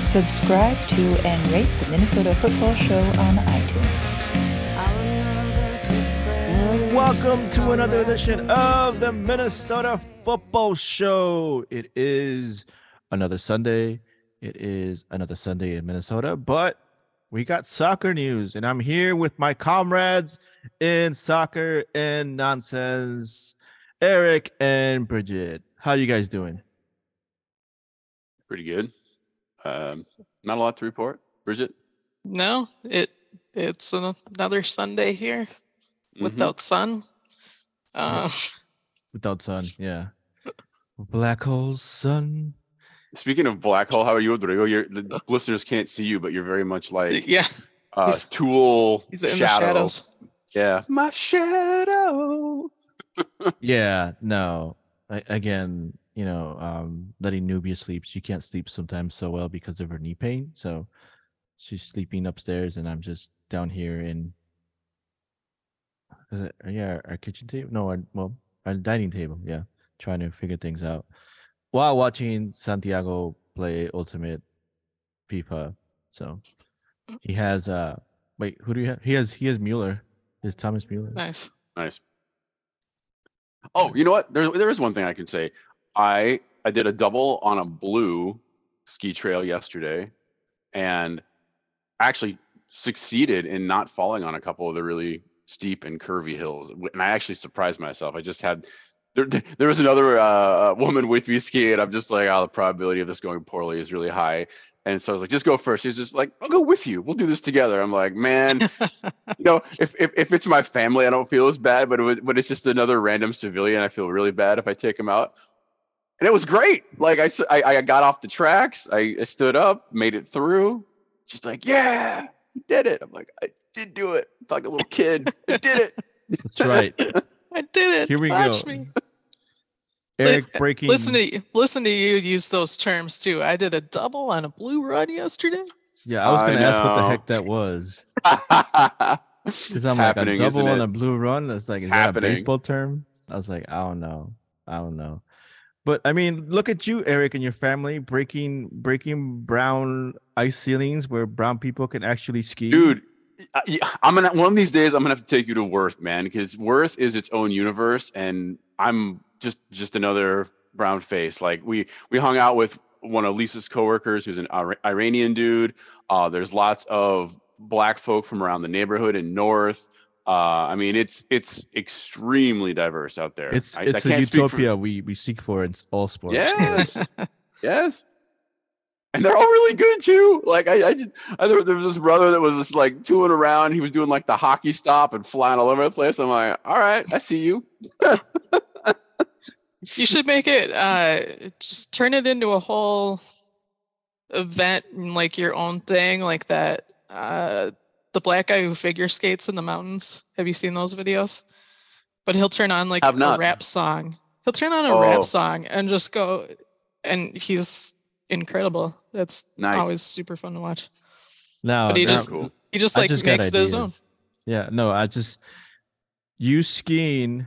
Subscribe to and rate the Minnesota Football Show on iTunes. Welcome to another edition of the Minnesota Football Show. It is another Sunday. It is another Sunday in Minnesota, but we got soccer news, and I'm here with my comrades in soccer and nonsense, Eric and Bridget. How you guys doing? Pretty good. Um, not a lot to report. Bridget? No, it it's an- another Sunday here Mhm. without sun. Uh, Without sun, yeah. Black hole sun. Speaking of black hole, how are you, Rodrigo? You're, the listeners can't see you, but you're very much like yeah, uh, he's- Tool he's in shadow. the shadows. Yeah, my shadow. Yeah, no. I, again, you know, um, letting Nubia sleep. She can't sleep sometimes so well because of her knee pain. So she's sleeping upstairs, and I'm just down here in. Is it yeah our kitchen table? No, our well our dining table. Yeah, trying to figure things out while watching Santiago play Ultimate FIFA. So he has uh wait who do you have? He has he has Mueller. Is Thomas Mueller. Nice. Nice. Oh, you know what? There, there is one thing I can say. I I did a double on a blue ski trail yesterday, and actually succeeded in not falling on a couple of the really steep and curvy hills. And I actually surprised myself. I just had there, there- was another uh, woman with me skiing, and I'm just like, oh, the probability of this going poorly is really high. And so I was like, just go first. She's just like, I'll go with you. We'll do this together. I'm like, man, you know, if, if if it's my family, I don't feel as bad. But it was, but it's just another random civilian, I feel really bad if I take him out. And it was great. Like I, I, I got off the tracks. I, I stood up, made it through. She's like, yeah, you did it. I'm like, I did do it. I felt like a little kid. I did it. That's right. I did it. Here we Watch go. Me. Eric breaking. Listen to you. Listen to you use those terms too. I did a double on a blue run yesterday. Yeah, I was gonna ask what the heck that was. Because Because I'm like a double on a blue run. That's like is that a baseball term? I was like, I don't know. I don't know. But I mean, look at you, Eric, and your family breaking breaking brown ice ceilings where brown people can actually ski. dude I'm gonna one of these days i'm gonna have to take you to Wirth man because Wirth is its own universe and i'm just just another brown face. Like we we hung out with one of lisa's coworkers who's an iranian dude. Uh there's lots of black folk from around the neighborhood in north uh i mean it's it's extremely diverse out there it's I- I it's a can't for- utopia we we seek for in all sports. Yes. yes. And they're all really good too. Like I, I just, I there, there was this brother that was just like tooling around. He was doing like the hockey stop and flying all over the place. I'm like, all right, I see you. You should make it. Uh, just turn it into a whole event, and like your own thing, like that. Uh, the black guy who figure skates in the mountains. Have you seen those videos? But he'll turn on like a rap song. He'll turn on a Oh. rap song and just go, and he's incredible. That's Nice. always super fun to watch. Now, But he now- just cool. he just I like just got makes it his own. Yeah, no, I just you skiing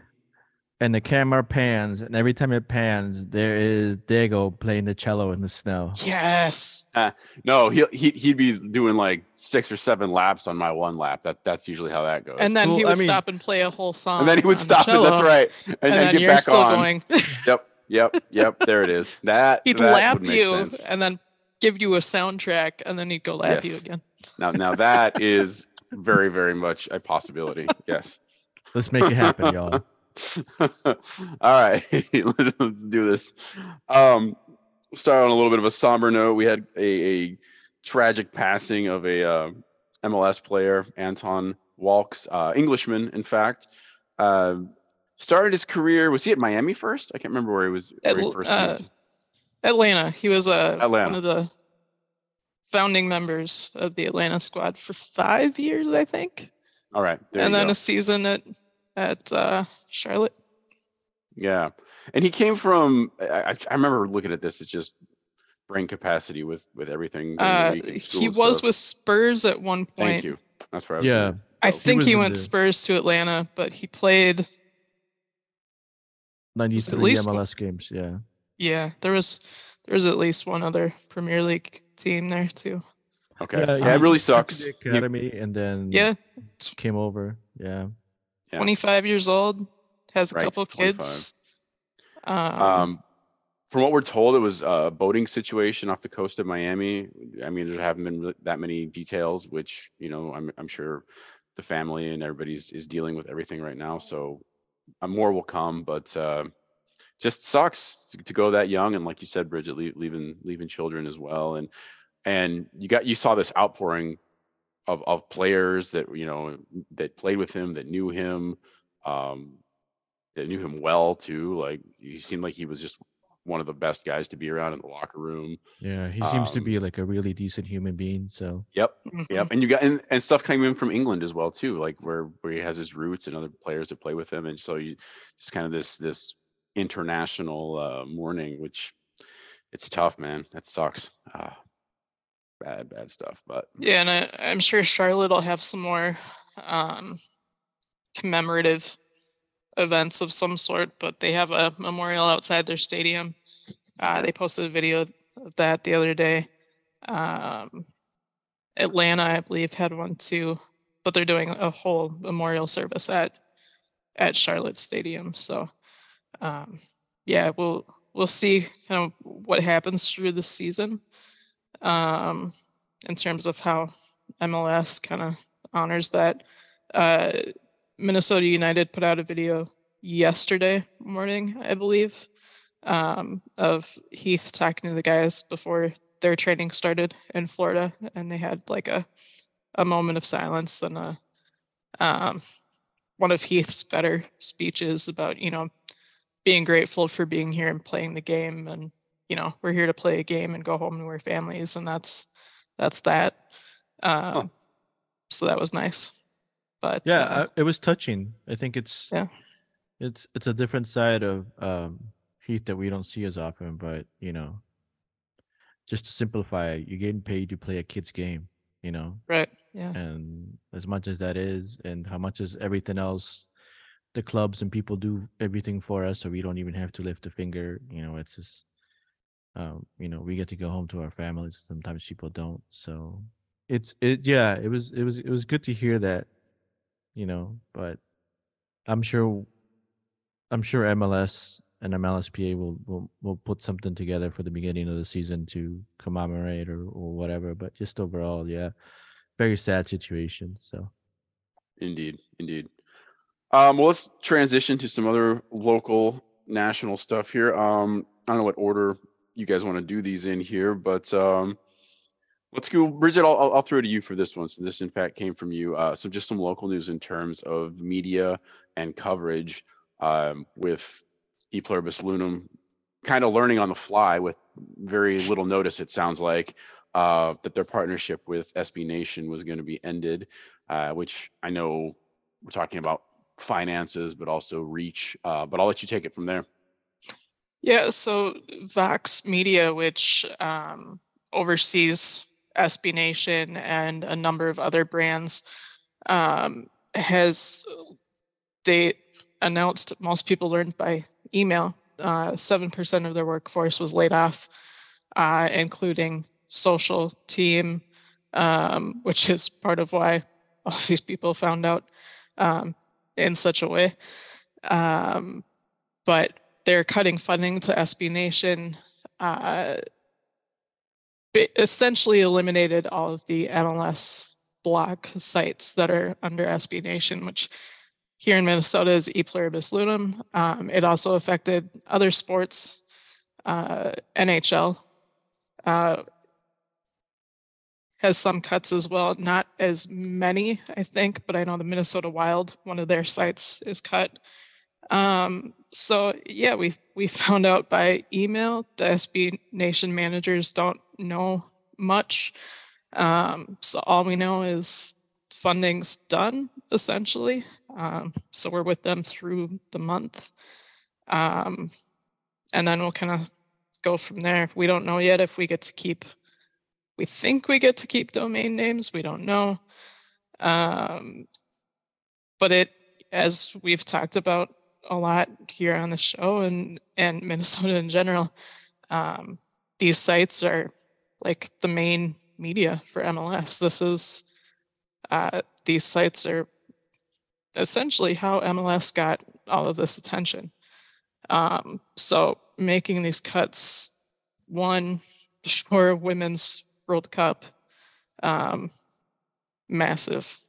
and the camera pans, and every time it pans, there is Dago playing the cello in the snow. Yes. Uh, no, he he he'd be doing like six or seven laps on my one lap. That that's usually how that goes. And then Well, he I would mean- stop and play a whole song. And then he would on the stop it. That's right. And, And, and then get you're back still on. going. Yep. Yep. Yep. There it is. That he'd that lap would make you sense. and then give you a soundtrack and then he'd go lap you again. Now now that is very very much a possibility. Yes. Let's make it happen, y'all. All right, let's, do this. Um, start on a little bit of a somber note. We had a, a tragic passing of a uh, MLS player, Anton Walkes, uh, Englishman, in fact. Uh, started his career. Was he at Miami first? I can't remember where he was. Where he first uh, came. Atlanta. He was uh, Atlanta. one of the founding members of the Atlanta squad for five years, I think, All right. And then go. a season at at uh, Charlotte. Yeah, and he came from. I, I I remember looking at this. It's just brain capacity with with everything. Uh, week and school he was stuff. with Spurs at one point. Thank you. That's where I was. Yeah. going. I So- He think was he went the- Spurs to Atlanta, but he played. 93 least- MLS games. Yeah. Yeah, there was there was at least one other Premier League team there too. Okay. Yeah, Yeah, it really sucks. the He- academy and then Yeah, came over. Yeah. Yeah. 25 years old, has a Right, couple 25. kids. Um, Um, from what we're told, it was a boating situation off the coast of Miami. I mean, there haven't been that many details, which you know, I'm I'm sure the family and everybody's is dealing with everything right now. So uh, more will come, but uh, just sucks to, go that young. And like you said, Bridget, lea- leaving leaving children as well. And and you got you saw this outpouring of of players that you know that played with him, that knew him. Um, that knew him well too. Like he seemed like he was just one of the best guys to be around in the locker room. Yeah. He seems to Um, be like a really decent human being. So Yep, yep. And you got and, and stuff coming in from England as well too, like where where he has his roots and other players that play with him, and so you just kind of this this international uh, mourning, which it's tough, man. That sucks. Ah, bad bad stuff, but Yeah, and I, I'm sure Charlotte will have some more um, commemorative events of some sort, but they have a memorial outside their stadium. Uh, they posted a video of that the other day. Um, Atlanta, I believe, had one too, but they're doing a whole memorial service at at Charlotte Stadium. So, um, yeah, we'll we'll see kind of what happens through the season. Um, in terms of how MLS kind of honors that. Uh, Minnesota United put out a video yesterday morning, I believe, um, of Heath talking to the guys before their training started in Florida, and they had like a a moment of silence and a um, one of Heath's better speeches about you know being grateful for being here and playing the game and you know we're here to play a game and go home to our families and that's that's that um so that was nice but yeah, uh, I, it was touching. I think it's Yeah. it's it's a different side of um Heath that we don't see as often, but you know, just to simplify, you're getting paid to play a kid's game, you know, right yeah and as much as that is, and how much is everything else, the clubs and people do everything for us, so we don't even have to lift a finger. You know, it's just, um, you know, we get to go home to our families. Sometimes people don't, so it's it. Yeah, it was it was it was good to hear that, you know, but I'm sure, I'm sure MLS and MLSPA will will will put something together for the beginning of the season to commemorate or or whatever. But just overall, yeah, very sad situation. So. Indeed, indeed. Um, well, let's transition to some other local, national stuff here. Um, I don't know what order you guys want to do these in here, but um, let's go, Bridget. I'll, I'll- throw it to you for this one, So this in fact came from you. Uh, so just some local news in terms of media and coverage um, with E Pluribus Loonum, kind of learning on the fly with very little notice. It sounds like uh, that their partnership with SB Nation was going to be ended uh, which I know we're talking about finances, but also reach. Uh, but I'll let you take it from there. Yeah so vox media which um oversees SB Nation and a number of other brands um has they announced most people learned by email uh, 7% of their workforce was laid off uh, including social team um, which is part of why all these people found out um, in such a way. Um, but they're cutting funding to SB Nation uh, essentially eliminated all of the MLS block sites that are under SB Nation, which here in Minnesota is E Pluribus Loonum. Um, it also affected other sports, uh, NHL. Uh, has some cuts as well, not as many, I think, but I know the Minnesota Wild, one of their sites is cut. Um, so yeah, we we found out by email the SB Nation managers don't know much. Um, so all we know is funding's done essentially. Um, so we're with them through the month. Um, and then we'll kind of go from there. We don't know yet if we get to keep, we think we get to keep domain names. We don't know. Um, but it, as we've talked about a lot here on the show and, and Minnesota in general, um, these sites are like the main media for MLS. This is, uh, these sites are essentially how MLS got all of this attention. Um, so making these cuts, one for women's World Cup, um, massive.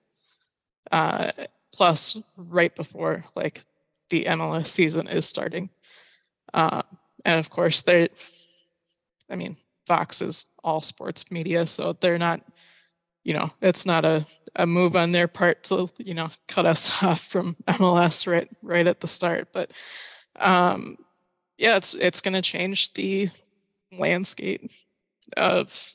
Uh, plus, right before like the MLS season is starting, uh, and of course they, I mean, Vox is all sports media, so they're not, you know, it's not a a move on their part to you know cut us off from MLS right right at the start, but um, yeah, it's it's going to change the landscape of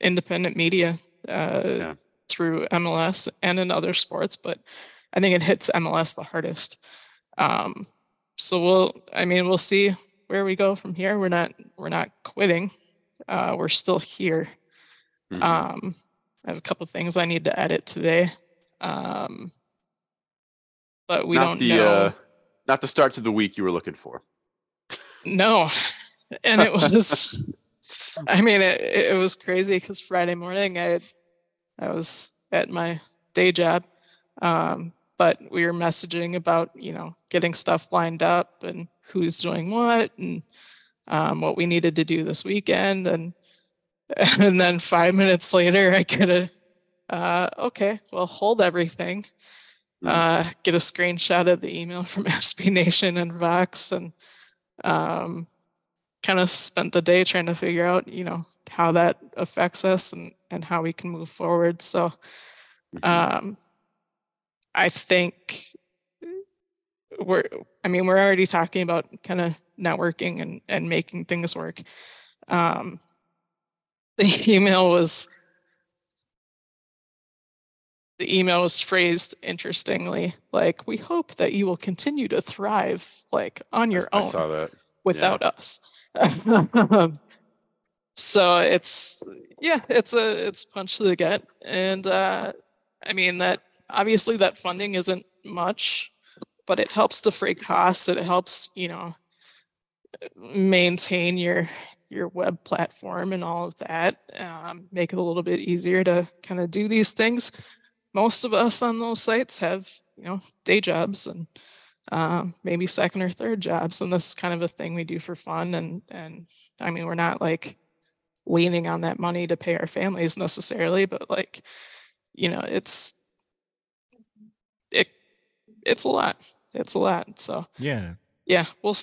independent media uh, Yeah. through MLS and in other sports, but I think it hits MLS the hardest. Um, so we'll, I mean, we'll see where we go from here. We're not, we're not quitting. Uh, we're still here. Mhm. Um, I have a couple things I need to edit today. Um, but we not don't the, know. Uh, not the start to the week you were looking for. No. And it was I mean it it was crazy cuz Friday morning I I was at my day job um but we were messaging about, you know, getting stuff lined up and who's doing what and um what we needed to do this weekend and and then 5 minutes later I get a uh okay, well hold everything. Hmm. Uh get a screenshot of the email from SB Nation and Vox and um, kind of spent the day trying to figure out, you know, how that affects us and, and how we can move forward. So Mhm. um, I think we're, I mean, we're already talking about kind of networking and, and making things work. Um, the email was, the email was phrased interestingly, like, we hope that you will continue to thrive, like on your I own saw that. without us. so it's yeah, it's a it's punch to the gut, and uh, I mean that obviously that funding isn't much, but it helps defray costs. It helps you know maintain your your web platform and all of that. Um, make it a little bit easier to kind of do these things. Most of us on those sites have you know day jobs and um, maybe second or third jobs. And this is kind of a thing we do for fun. And, and I mean, we're not like leaning on that money to pay our families necessarily, but like, you know, it's, it, it's a lot. It's a lot. So Yeah, yeah, we'll,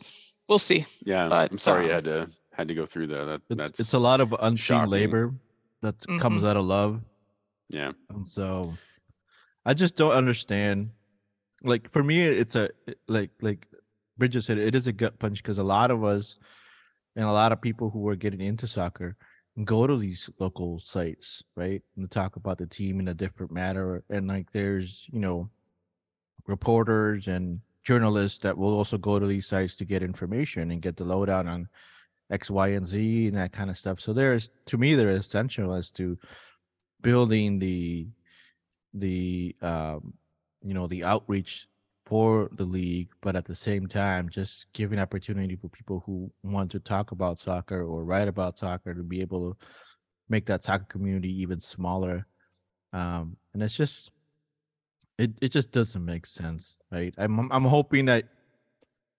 we'll see. Yeah, But, I'm sorry you um, had to had to go through that. that it's, that's it's a lot of unseen shocking. labor that comes out of love, yeah. and so I just don't understand. Like for me, it's a like like Bridget said, it is a gut punch because a lot of us and a lot of people who are getting into soccer go to these local sites, right, and talk about the team in a different manner. And like there's you know reporters and journalists that will also go to these sites to get information and get the lowdown on X, Y, and Z and that kind of stuff. So there's to me they're essential as to building the the um you know the outreach for the league, but at the same time just giving opportunity for people who want to talk about soccer or write about soccer to be able to make that soccer community even smaller. Um and it's just it it just doesn't make sense, right? I'm I'm- hoping that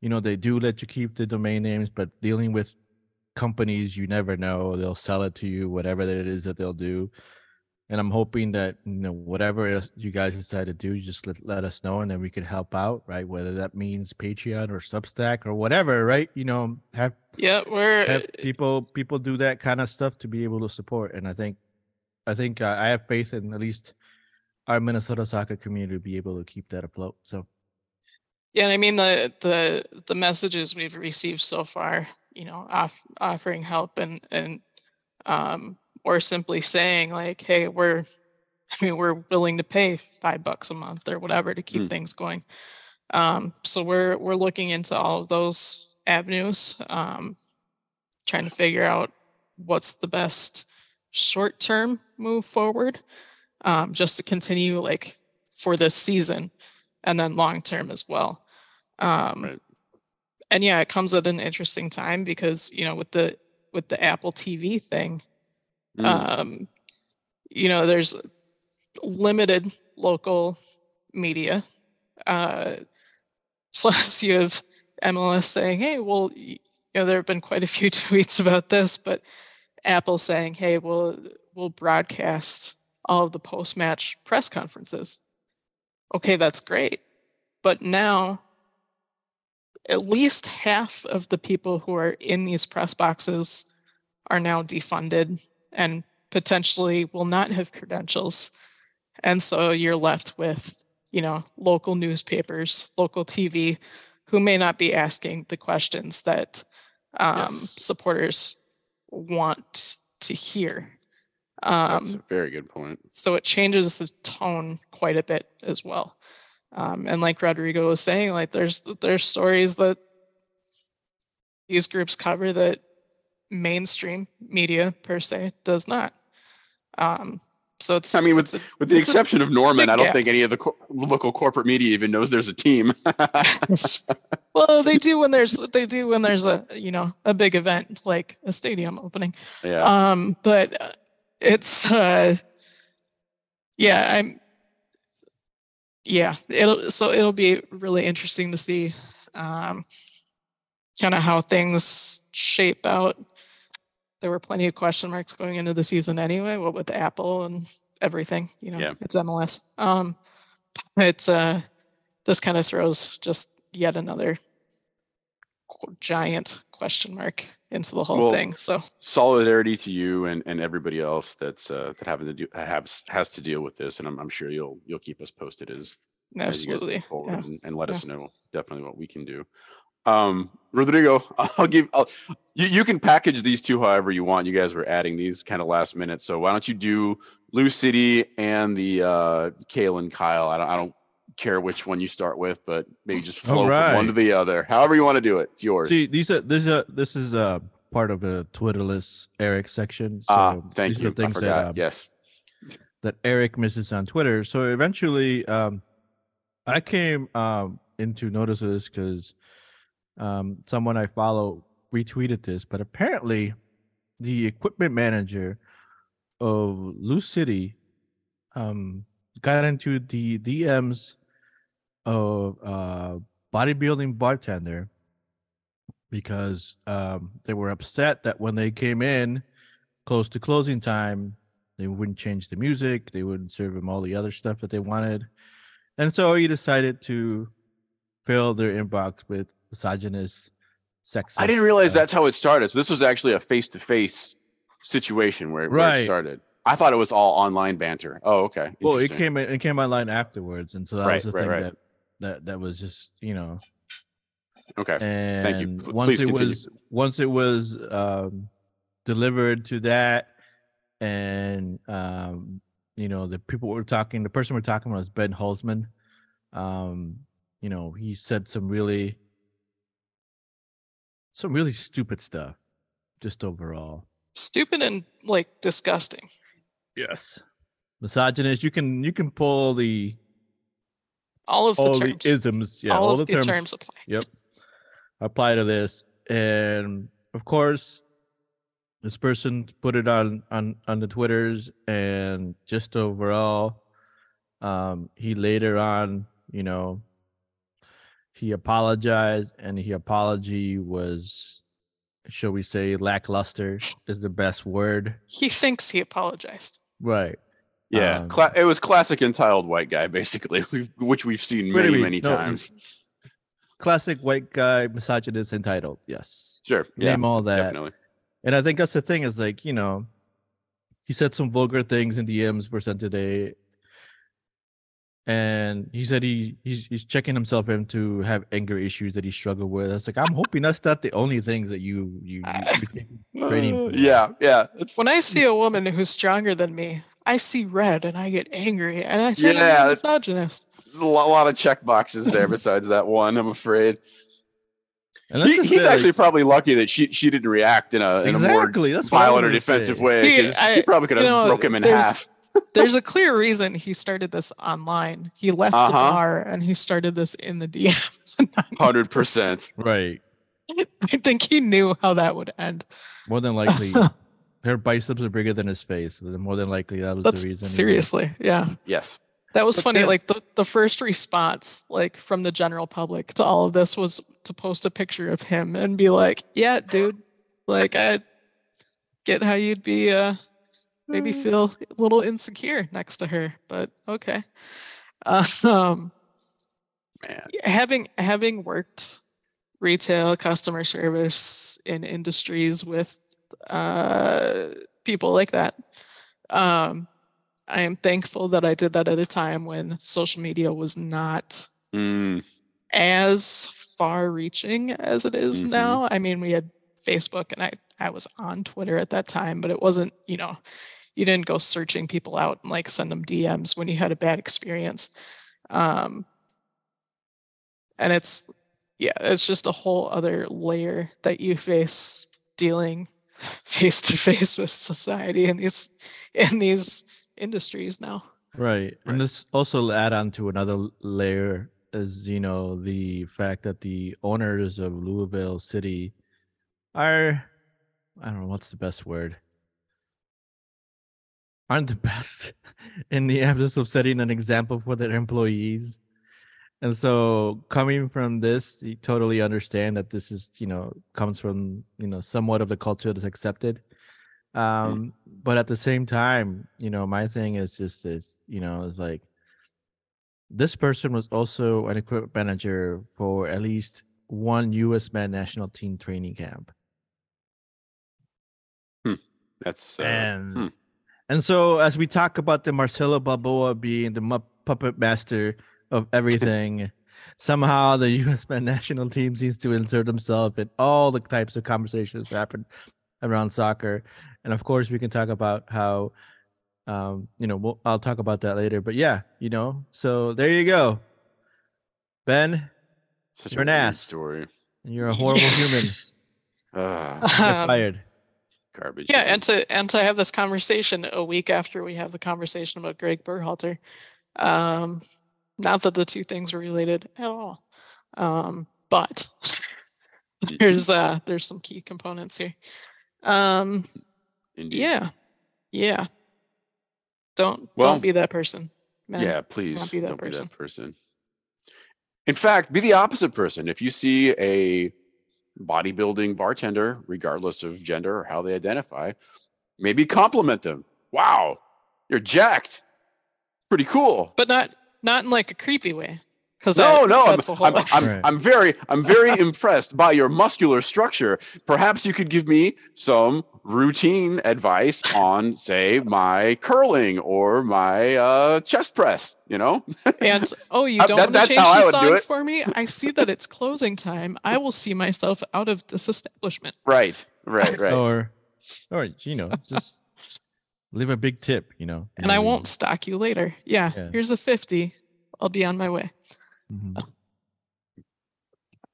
you know they do let you keep the domain names, but dealing with companies you never know, they'll sell it to you, whatever that it is that they'll do. And I'm hoping that you know whatever you guys decide to do, just let, let us know, and then we can help out, right? Whether that means Patreon or Substack or whatever, right? You know, have Yeah, we're have people people do that kind of stuff to be able to support and i think i think uh, i have faith in at least our minnesota soccer community to be able to keep that afloat so Yeah, and I mean the the the messages we've received so far, you know, off, offering help and and um, or simply saying like, "Hey, we're, I mean, we're willing to pay five bucks a month or whatever to keep Hmm. things going." Um, so we're we're looking into all of those avenues, um, trying to figure out what's the best short term move forward, um, just to continue like for this season, and then long term as well. Um, Right. And yeah, it comes at an interesting time because you know with the with the Apple TV thing, Mm. um, you know, there's limited local media. Uh, plus, you have MLS saying, "Hey, well, you know, there have been quite a few tweets about this, but Apple saying, "Hey, we'll we'll broadcast all of the post-match press conferences." Okay, that's great, but now at least half of the people who are in these press boxes are now defunded and potentially will not have credentials. And so you're left with, you know, local newspapers, local TV, who may not be asking the questions that um, Yes. supporters want to hear. That's Um, a very good point. so it changes the tone quite a bit as well. Um, and like Rodrigo was saying, like there's there's stories that these groups cover that mainstream media per se does not. Um, so it's I mean, with with the exception of Norman, I don't gap. think any of the co- local corporate media even knows there's a team. well, they do when there's they do when there's a you know a big event like a stadium opening. yeah. Um, but uh, it's uh, yeah, I'm yeah, it'll so it'll be really interesting to see um kind of how things shape out. There were plenty of question marks going into the season anyway, what with Apple and everything, you know, Yeah. it's MLS. Um it's uh this kind of throws just yet another giant question mark into the whole Well, thing. So Solidarity to you and, and everybody else that's uh, that having to do has has to deal with this, and I'm, I'm sure you'll you'll keep us posted as as absolutely. move forward yeah. and, and let Yeah. us know definitely what we can do. Um, Rodrigo, I'll give I'll, you you can package these two however you want. You guys were adding these kind of last minute, so why don't you do Lou City and the uh, Kaylyn Kyle? I don't I don't care which one you start with, but maybe just flow from one to the other. However you want to do it, it's yours. See, these are this is this is uh part of the Twitterless Eric section. So Ah, thank these you. Are the I forgot. that um, yes. that Eric misses on Twitter. So eventually, um, I came um, into notice of this because um, someone I follow retweeted this, but apparently, the equipment manager of Lou City um, got into the DMs of uh, bodybuilding bartender because um, they were upset that when they came in close to closing time, they wouldn't change the music, they wouldn't serve them all the other stuff that they wanted, and so he decided to fill their inbox with misogynist, sexist. I didn't realize that's how it started. So this was actually a face to face situation where, where it started. I thought it was all online banter. Oh, okay. Well, it came in- it came online afterwards, and so that Right, was the right, thing right. that that that was just you know Okay. and you. P- once please it continue. was once it was um delivered to that and um you know the people were talking the person we're talking about is ben holzman um you know he said some really some really stupid stuff just overall Stupid and like disgusting. yes misogynist you can you can pull the All of the all the terms. isms yeah all, all, of the, terms, apply. Yep. Apply to this. And of course, this person put it on on on the Twitters and just overall um he later on, you know, he apologized and he apology was shall we say lackluster is the best word. He thinks he apologized. Right. Yeah. um, cla- it was classic entitled white guy, basically, we've, which we've seen Pretty many, many no, times. Classic white guy misogynist entitled. Yes. Sure. Yeah. Name all that. Definitely. And I think that's the thing is like, you know, he said some vulgar things in DMs were sent today. and he said he he's he's checking himself in to have anger issues that he struggled with. I was like, I'm hoping that's not the only things that you you, you you're taking training. Uh, yeah, yeah. It's, When I see a woman who's stronger than me, I see red and I get angry and I turn Yeah, into misogynist. there's a lot, lot of check boxes there besides that one. I'm afraid. And let's He, he's say, actually probably lucky that she she didn't react in a in a more. That's what I violent or wanted defensive say. way. He- 'cause I- she probably could you have know, broke him in there's- half. There's a clear reason he started this online. He left the Uh-huh. bar and he started this in the DMs. Hundred percent. Right. I think he knew how that would end. More than likely, her biceps are bigger than his face. then More than likely, that was That's the reason. he was- seriously, yeah. Yes. That was But funny. then- Like the, the first response, like from the general public to all of this was to post a picture of him and be like, Yeah, dude, like I get how you'd be uh maybe feel a little insecure next to her, but okay. Uh, um Man. having having worked retail customer service in industries with uh people like that. Um i am thankful that i did that at a time when social media was not Mm, as far reaching as it is Mhm. now. I mean we had facebook and i i was on twitter at that time but it wasn't you know you didn't go searching people out and like send them dms when you had a bad experience. Um and it's yeah it's just a whole other layer that you face dealing face to face with society in these in these industries now Right. Right. And this also add on to another layer is, you know, the fact that the owners of Louisville City are I don't know what's the best word. Aren't the best in the absence of setting an example for their employees. And so coming from this, you totally understand that this is, you know, comes from, you know, somewhat of the culture that's accepted. Um but at the same time you know my thing is just this you know is like this person was also an equipment manager for at least one us men national team training camp. That's uh, and hmm. and so as we talk about the marcelo balboa being the puppet master of everything. Somehow the us men national team seems to insert themselves in all the types of conversations that happen around soccer. And of course we can talk about how um you know we'll, i'll talk about that later. But yeah you know so there you go. Ben such you're a an ass. story. you're a horrible human. Ah, you're Um, fired. Garbage. Yeah, and to and to have this conversation a week after we have the conversation about Gregg Berhalter, um, not that the two things were related at all, um, but Mhm. there's uh there's some key components here. Um, Indeed. yeah, yeah. Don't Well, don't be that person. man. Yeah, please be that don't be that person. In fact, be the opposite person. If you see a bodybuilding bartender, regardless of gender or how they identify, maybe compliment them. Wow, you're jacked. Pretty cool. but not not in like a creepy way. Because No, no, I'm, a whole. I'm, I'm, Right. I'm very, I'm very impressed by your muscular structure. Perhaps you could give me some routine advice on, say, my curling or my uh, chest press. You know, And oh, you don't that- want to change the song for me? I see that it's closing time. I will see myself out of this establishment. right, right, right. or or you know just leave a big tip you know And I won't stock you later. Yeah, Yeah. here's a 50. I'll be on my way. Mhm.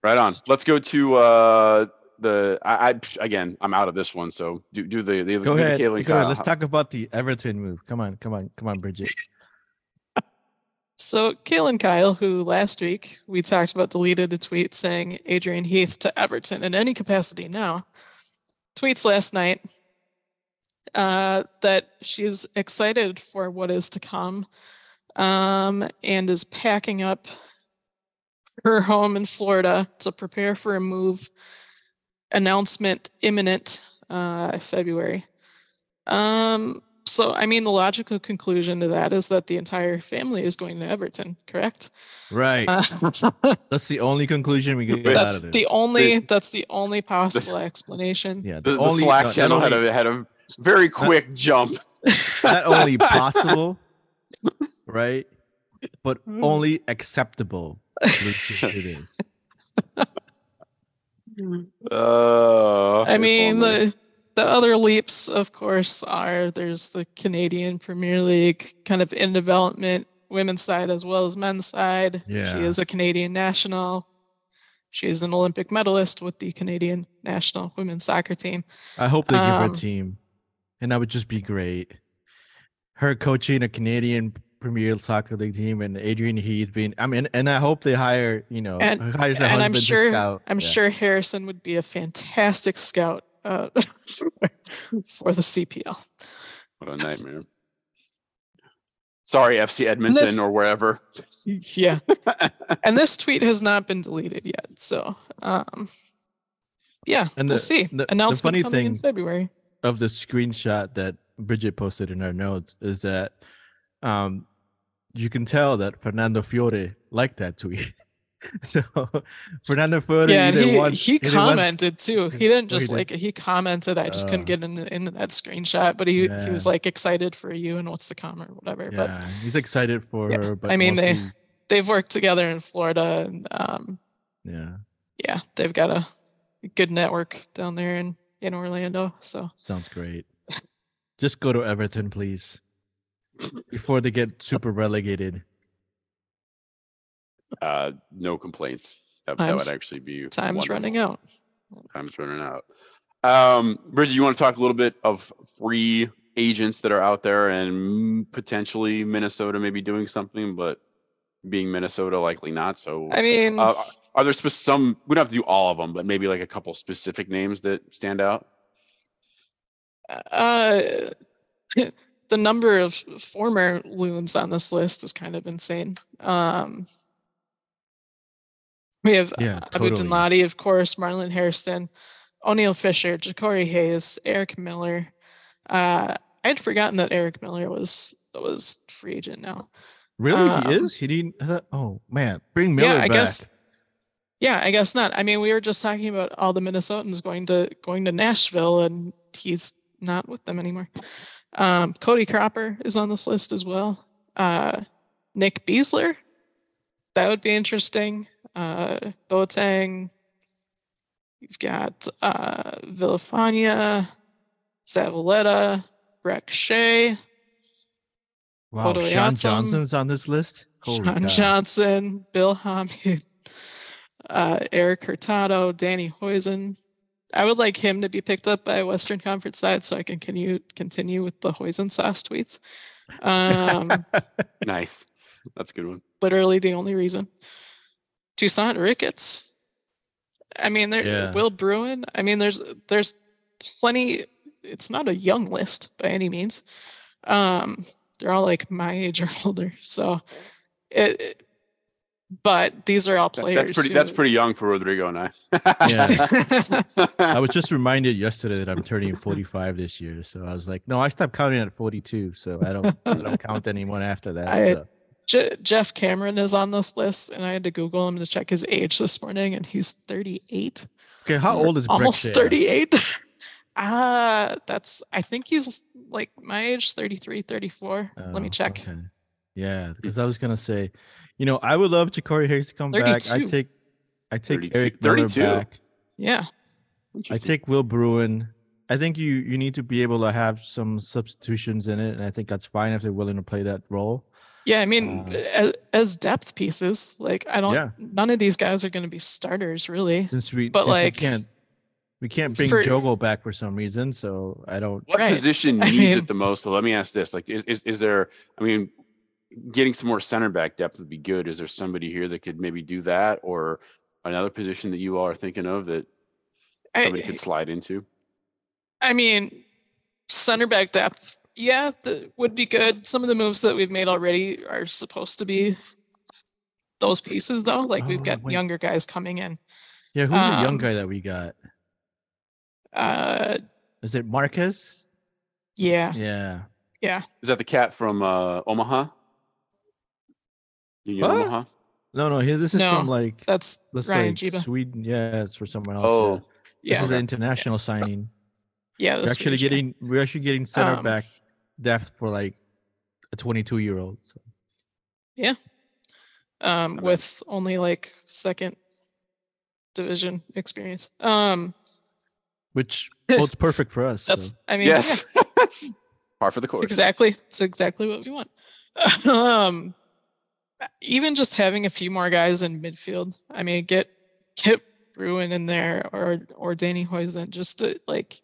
Right on. Let's go to uh the I, I again I'm out of this one, so do do the the, go do ahead, the go ahead. Kyle. let's talk about the everton move come on come on come on bridget So, Kaylyn Kyle, who last week we talked about, deleted a tweet saying Adrian Heath to Everton in any capacity now, tweets last night uh, that she's excited for what is to come um, and is packing up her home in Florida to prepare for a move. Announcement imminent uh, February. Um, so, I mean, the logical conclusion to that is that the entire family is going to Everton, correct? right Uh, that's the only conclusion we can get out that's of the this only that's the only possible explanation. yeah The, the, the only Slack not- not channel had only- a had a very quick jump. not only possible, right? but Mm. only acceptable. it is. Uh, I mean, the the other leaps, of course, are there's the Canadian Premier League kind of in development, women's side as well as men's side. Yeah. She is a Canadian national. She is an Olympic medalist with the Canadian national women's soccer team. I hope they give her Um, a team, and that would just be great. Her coaching a Canadian Premier Soccer League team, and Adrian Heath being. I mean, and I hope they hire. You know, And- hires and I'm sure scout. I'm Yeah. sure Harrison would be a fantastic scout uh, for the CPL. what a nightmare. Sorry, FC Edmonton this- or wherever. Yeah. and this tweet has not been deleted yet. So, um, yeah, And we'll the- see. the- the Announcement funny coming in February. Of the screenshot that Bridget posted in her notes is that um you can tell that Fernando Fiore liked that tweet. so Fernando Fiore Yeah, and he, wants- he wants- commented too. He didn't Oh, he just did? like it, he commented. I just couldn't Uh, get into, into that screenshot, but he he was like excited for you and what's to come or whatever. But yeah, he's excited for Yeah, her. But I mean, they- mostly- they've worked together in Florida, and um, yeah, yeah, they've got a good network down there in in Orlando. So sounds great. Just go to Everton, please, before they get super relegated. Uh, no complaints. That, that would actually be time's running out. Time's running out. Um, Bridget, you want to talk a little bit of free agents that are out there and potentially Minnesota maybe doing something, but being Minnesota, likely not. So, I mean, uh, are there spe- some? We don't have to do all of them, but maybe like a couple specific names that stand out. uh, the number of former loons on this list is kind of insane. Um, we have Yeah, uh, Abu totally. Danladi, of course, Marlon Hairston, Oniel Fisher, Jacori Hayes, Eric Miller. Uh, I'd forgotten that Eric Miller was was free agent now. Really, Um, he is. He didn't. Thought- oh man, bring Miller yeah, I back. guess. Yeah, I guess not. I mean, we were just talking about all the Minnesotans going to going to Nashville, and he's not with them anymore. Um, Cody Cropper is on this list as well. Uh, Nick Besler, that would be interesting. Uh, Boateng. You've got uh, Villafaña, Zavaleta, Brek Shea, Wow, Odo Sean Yatsum, Johnson's on this list. Holy Sean cow. Johnson, Bill Hamid, uh, Eric Hurtado, Danny Hoesen. I would like him to be picked up by a Western Conference side so I can continue continue with the Hoesen sauce tweets. Um, Nice, that's a good one. literally the only reason. Toussaint Ricketts. I mean, there Yeah. Will Bruin. I mean, there's there's plenty. It's not a young list by any means. Um, they're all like my age or older. So, it. it- but these are all That- players. that's pretty. That's pretty young for Rodrigo and I. Yeah. I was just reminded yesterday that I'm turning 45 this year, so I was like, no, I stopped counting at 42, so I don't, I don't count anyone after that. I- so. Je- Geoff Cameron is on this list, and I had to Google him to check his age this morning, and he's 38. Okay, how old is Brek almost Shea? 38 ah that's i think he's like my age 33 34 let me Oh, check okay. Yeah, because I was gonna say, you know, I would love Jacori Hayes to come back. I take, I take 32 Eric Miller 32. back. yeah I Interesting. take Will Bruin. I think you you need to be able to have some substitutions in it, and I think that's fine if they're willing to play that role. yeah i mean Uh, as, as depth pieces like i don't Yeah. none of these guys are going to be starters really Since we, But, since we like, can't, we can't bring for- Jogo back for some reason, so I don't. What Right. position I needs mean- it the most? So let me ask this: like, is, is is there? I mean, getting some more center back depth would be good. Is there somebody here that could maybe do that, or another position that you all are thinking of that somebody I, could slide into? I mean center back depth yeah that would be good some of the moves that we've made already are supposed to be those pieces though like we've Oh, got wait. younger guys coming in Yeah, who's the young Um, guy that we got? Uh Is it Marcus? yeah Yeah. yeah Is that the cat from uh, Omaha? Union What? Omaha. No, no. Here, this is from like that's let's Ryan say Jiba. Sweden. Yeah, it's for someone else. Oh, yeah. Yeah, This is an international signing. yeah. We're the actually Swedish guy. getting we're actually getting center Um, back depth for like a 22 year old. Yeah. Um, Okay. with only like second division experience. Um, which well, it's perfect for us. that's, so. I mean, yeah, Yes. Par for the it's course. exactly, it's exactly what we want. um, even just having a few more guys in midfield. I mean, get get Bruin in there or or Danny Hoesen just to like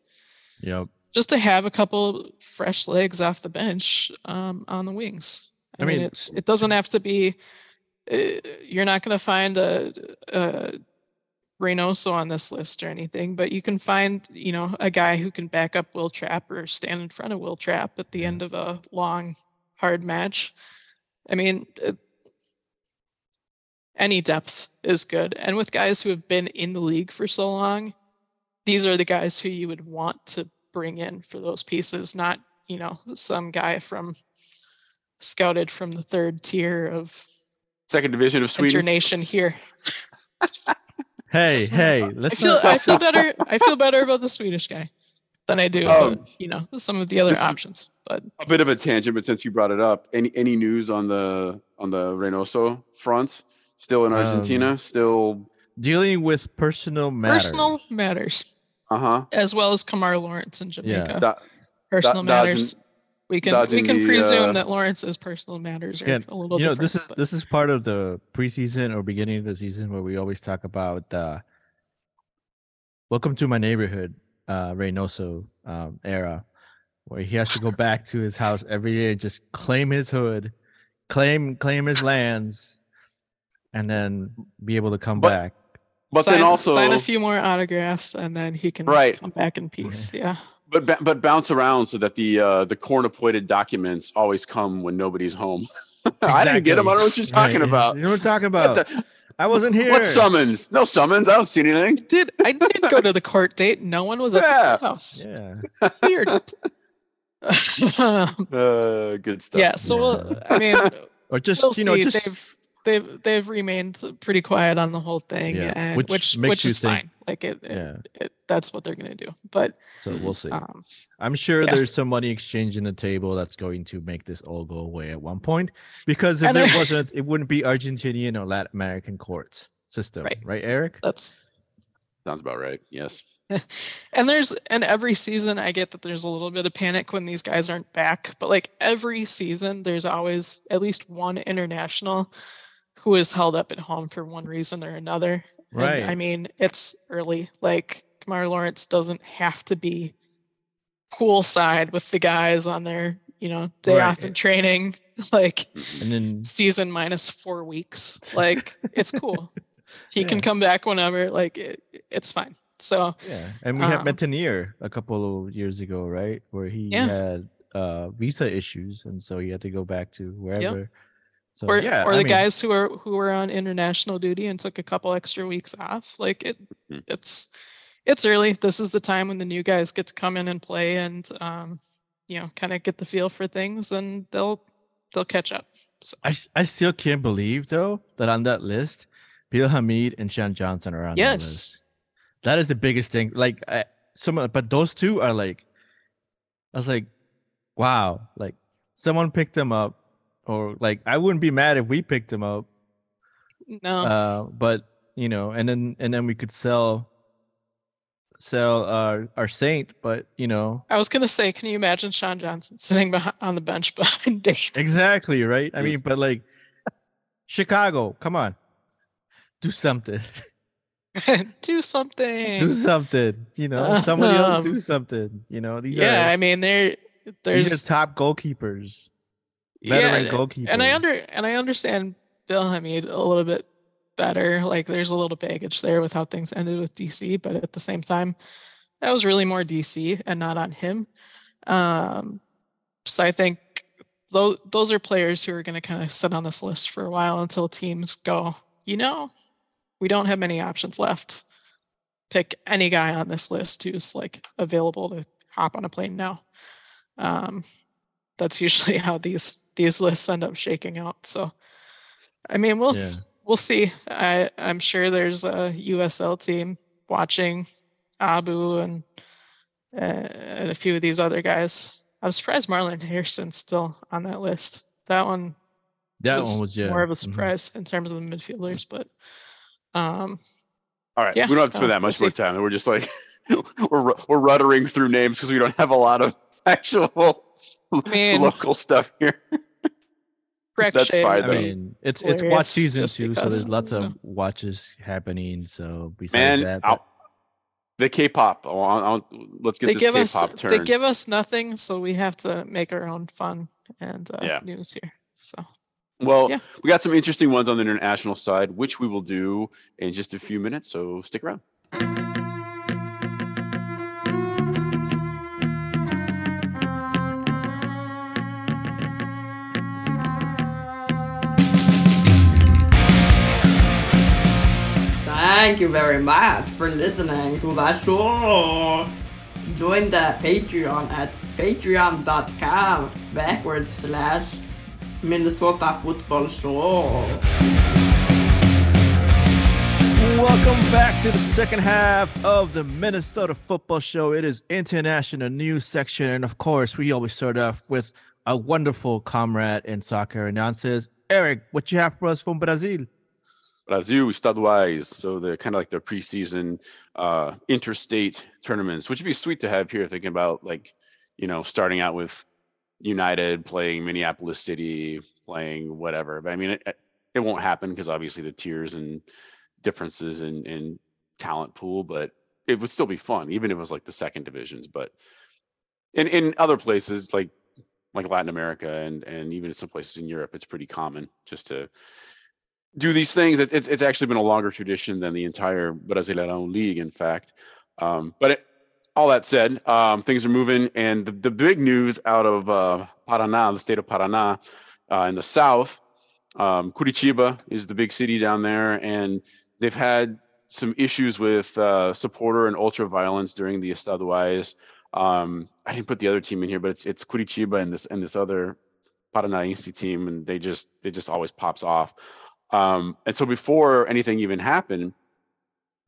Yep. just to have a couple fresh legs off the bench um, on the wings. I, I mean, mean, it, it doesn't have to be. Uh, you're not going to find a, a Reynoso on this list or anything, but you can find, you know, a guy who can back up Wil Trapp or stand in front of Wil Trapp at the end mm-hmm. of a long, hard match. I mean, it, any depth is good, and with guys who have been in the league for so long, these are the guys who you would want to bring in for those pieces, not you know some guy from scouted from the third tier of Second division of Sweden. Nation here. Hey, hey, I let's feel not- I feel better. I feel better about the Swedish guy than I do, Um, about, you know, some of the other options. But A bit of a tangent, but since you brought it up, any any news on the on the Reynoso front? Still in Argentina? Um, Still dealing with personal matters. personal matters, uh huh. as well as Kemar Lawrence in Jamaica. Yeah. Jamaica. personal dodging- matters. We can we can the, presume uh, that Lawrence's personal matters are Again, a little you know, different. this is but- this is part of the preseason or beginning of the season where we always talk about uh welcome to my neighborhood, uh Reynoso um era, where he has to go back to his house every day and just claim his hood, claim claim his lands, and then be able to come But- back. But sign, then also, sign a few more autographs and then he can Right. come back in peace. Yeah. But ba- but bounce around so that the uh, the corn-appointed documents always come when nobody's home. I didn't get them. I don't know what you're talking Right. about. You know what I'm talking What, about? the, I wasn't here. what summons? No summons. I don't see anything. Did I did go to the court date? No one was at Yeah. the house. Yeah. Weird. Uh, good stuff. yeah. So we'll, I mean, Or just we'll you know, see. just they've they've they've remained pretty quiet on the whole thing, Yeah, and which which makes which you is think- fine. Like it, it, yeah. it, that's what they're gonna do. But So we'll see. um, I'm sure Yeah. there's some money exchange in the table that's going to make this all go away at one point. Because if And there I- wasn't, it wouldn't be Argentinian or Latin American courts system, Right. right, Eric? that's Sounds about right. Yes. And there's and every season I get that there's a little bit of panic when these guys aren't back, but like every season there's always at least one international who is held up at home for one reason or another. And, I mean, it's early. Like Kemar Lawrence doesn't have to be poolside with the guys on their, you know, day Right. off in training, like. And then season minus four weeks. Like it's cool. He can come back whenever. Like it, it's fine. So yeah, and we had Um, Métanire a couple of years ago, right, where he Yeah. had uh visa issues, and so he had to go back to wherever. So or yeah, or I the mean, guys who are who were on international duty and took a couple extra weeks off like it Mhm. it's it's early this is the time when the new guys get to come in and play and um you know kind of get the feel for things and they'll they'll catch up so I I still can't believe though that on that list, Bill Hamid and Sean Johnson are on that list. yes That is the biggest thing. Like, I, some, but those two are like, I was like, wow, like someone picked them up, or like I wouldn't be mad if we picked him up. no Uh, but you know, and then and then we could sell, sell our our Saint, but you know, i was gonna say can you imagine sean johnson sitting behind, on the bench behind dave exactly right. I mean, but like, Chicago, come on, do something, do something do something. You know, somebody else do Um, something. You know, these yeah are i mean these there's are top goalkeepers. Yeah, veteran and- goalkeeper. and I under and I understand Bill Hamid a little bit better. Like there's a little baggage there with how things ended with DC, but at the same time, that was really more DC and not on him. Um, so I think those those are players who are going to kind of sit on this list for a while until teams go. You know, we don't have many options left. Pick any guy on this list who's like available to hop on a plane now. Um, that's usually how these these lists end up shaking out. So, I mean, we'll Yeah. we'll see. I I'm sure there's a USL team watching Abu and uh, and a few of these other guys. I'm surprised Marlon Hairston's still on that list. That one That was one was yeah. more of a mhm. surprise in terms of the midfielders, but um, All right, Yeah, we don't have to uh, spend that we'll much more see. time. We're just like we're ru- we're ruddering through names because we don't have a lot of actual mean- local stuff here. Crack That's Shade, fine, I mean, it's it's watch hilarious season just too, so there's lots so. of watches happening. So besides Man, that, I'll- but- the K-pop. I'll- I'll- let's get they this give us K-pop turn. they give us nothing, so we have to make our own fun and uh, Yeah. news here. So well, yeah. we got some interesting ones on the international side, which we will do in just a few minutes. So stick around. Thank you very much for listening to the show. Join the Patreon at patreon.com backwards slash Minnesota Football Show. Welcome back to the second half of the Minnesota Football Show. It is international news section, and of course, we always start off with a wonderful comrade in soccer announces. Eric, what you have for us from Brazil? Brazil estaduais, so they're kind of like the preseason uh, interstate tournaments, which would be sweet to have here. Thinking about like, you know, starting out with United playing Minneapolis City, playing whatever. But I mean, it, it won't happen because obviously the tiers and differences in, in talent pool, but it would still be fun, even if it was like the second divisions. But in in other places like like Latin America and and even some places in Europe, it's pretty common just to do these things. It, it's it's actually been a longer tradition than the entire Brasileirão league, in fact. Um, but it, all that said, um, things are moving, and the, the big news out of uh, Paraná, the state of Paraná, uh, in the south, um, Curitiba is the big city down there, and they've had some issues with uh, supporter and ultra violence during the estaduais. Um, I didn't put the other team in here, but it's it's Curitiba and this and this other Paranaense team, and they just it just always pops off. Um, and so before anything even happened,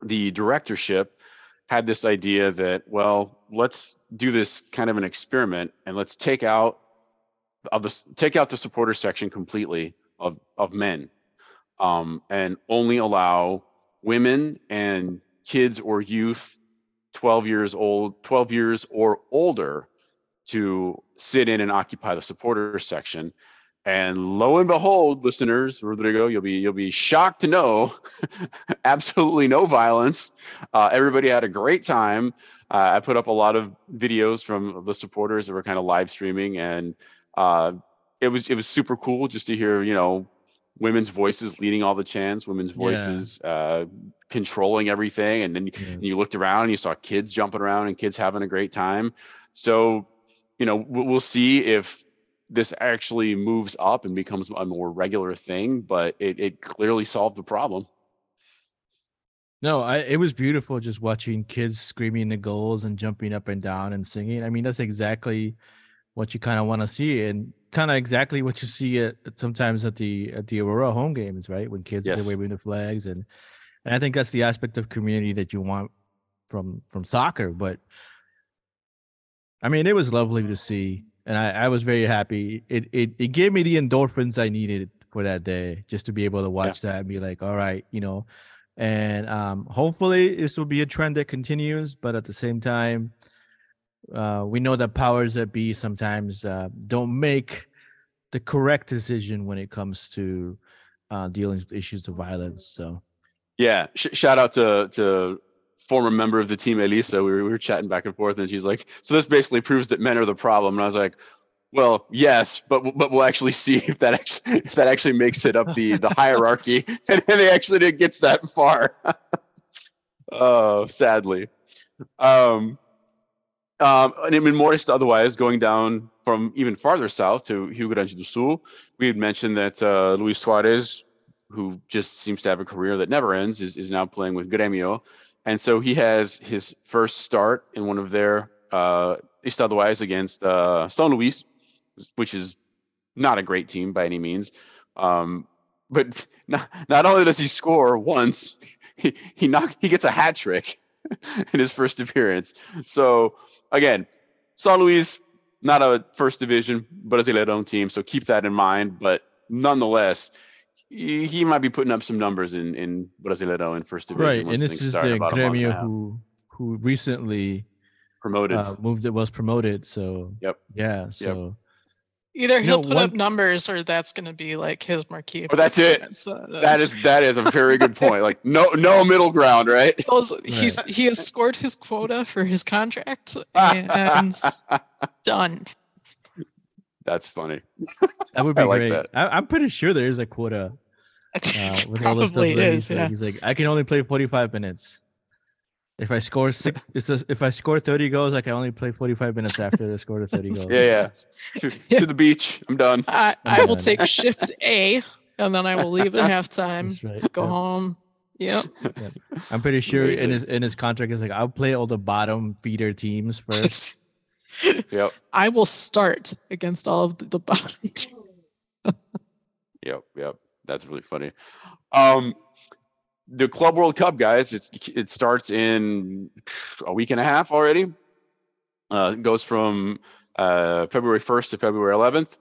the directorship had this idea that, well, let's do this kind of an experiment and let's take out of the take out the supporter section completely of of men, um, and only allow women and kids or youth 12 years old 12 years or older to sit in and occupy the supporter section and lo and behold, listeners, Rodrigo, you'll be you'll be shocked to know, absolutely no violence. Uh, everybody had a great time. Uh, I put up a lot of videos from the supporters that were kind of live streaming, and uh, it was it was super cool just to hear you know women's voices leading all the chants, women's Yeah. voices uh, controlling everything, and then Yeah. and you looked around and you saw kids jumping around and kids having a great time. So, you know, we'll see if this actually moves up and becomes a more regular thing, but it, it clearly solved the problem. No, I it was beautiful just watching kids screaming the goals and jumping up and down and singing. I mean, that's exactly what you kind of want to see, and kind of exactly what you see at sometimes at the at the Aurora home games, right? When kids Yes. are waving the flags, and and I think that's the aspect of community that you want from from soccer. But I mean, it was lovely to see, and I, I was very happy. It it it gave me the endorphins I needed for that day, just to be able to watch that and be like, all right, you know. And um, hopefully, this will be a trend that continues. But at the same time, uh, we know that powers that be sometimes uh, don't make the correct decision when it comes to uh, dealing with issues of violence. So Yeah. Sh- shout out to, to former member of the team, Elisa. We were, we were chatting back and forth and she's like, so this basically proves that men are the problem. And I was like, well, yes, but but we'll actually see if that actually if that actually makes it up the the hierarchy, and, and they actually didn't get that far. oh, sadly. Um, um, and in Morris, otherwise, going down from even farther south to Rio Grande do Sul, we had mentioned that uh, Luis Suarez, who just seems to have a career that never ends, is, is now playing with Grêmio. And so he has his first start in one of their uh, estaduais against uh, São Luiz, which is not a great team by any means. Um, but not, not only does he score once, he he knock, he gets a hat trick in his first appearance. So again, San Luís not a first division but a Brasileirão team, so keep that in mind. But nonetheless, he, he might be putting up some numbers in in Brasileiro in first division. Right, and this is the about a month and a Grêmio who who recently promoted. uh, moved it was promoted. So Yep. yeah, so Either he'll know, put one- up numbers or that's going to be like his marquee. But that's it. performance. Uh, that That is that is a very good point. Like no no middle ground, right? those, he's he has scored his quota for his contract and done. That's funny. that would be I like great. that. I, I'm pretty sure there is a quota uh, with all the stuff Probably that is. he's, like, Yeah. he's like, I can only play 45 minutes. If I score six, it says if I score 30 goals, I can only play 45 minutes after I score 30 goals. Yeah, yeah. To, to the beach. I'm done. I, I'm I will done. take shift A and then I will leave at halftime. That's right. Go yeah. home. Yep. I'm pretty sure in his in his contract is like I'll play all the bottom feeder teams first. Yep. I will start against all of the, teams. Yep, yep. That's really funny. Um, the Club World Cup, guys, it's it starts in a week and a half already. Uh, it goes from uh, February 1st to February 11th.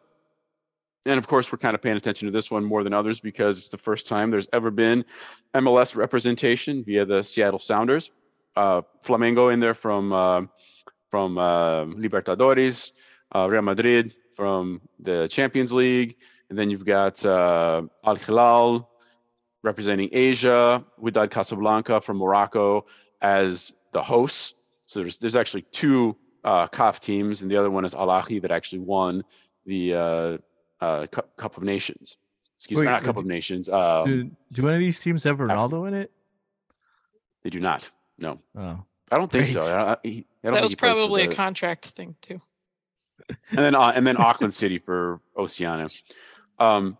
And of course, we're kind of paying attention to this one more than others because it's the first time there's ever been MLS representation via the Seattle Sounders. Uh, Flamengo in there from uh, from uh, Libertadores, uh, Real Madrid from the Champions League, and then you've got uh, Al Hilal representing Asia, Wydad Casablanca from Morocco as the hosts. So there's there's actually two uh, CAF teams, and the other one is Al Ahly that actually won the uh, uh, Cup, Cup of Nations. Excuse me, not wait, Cup do- of Nations. Um, do, do one of these teams have Ronaldo in it? they do not. No, Oh, I don't think so. I, I, I don't That was he probably a contract thing too. and then uh, and then Auckland City for Oceania. Um,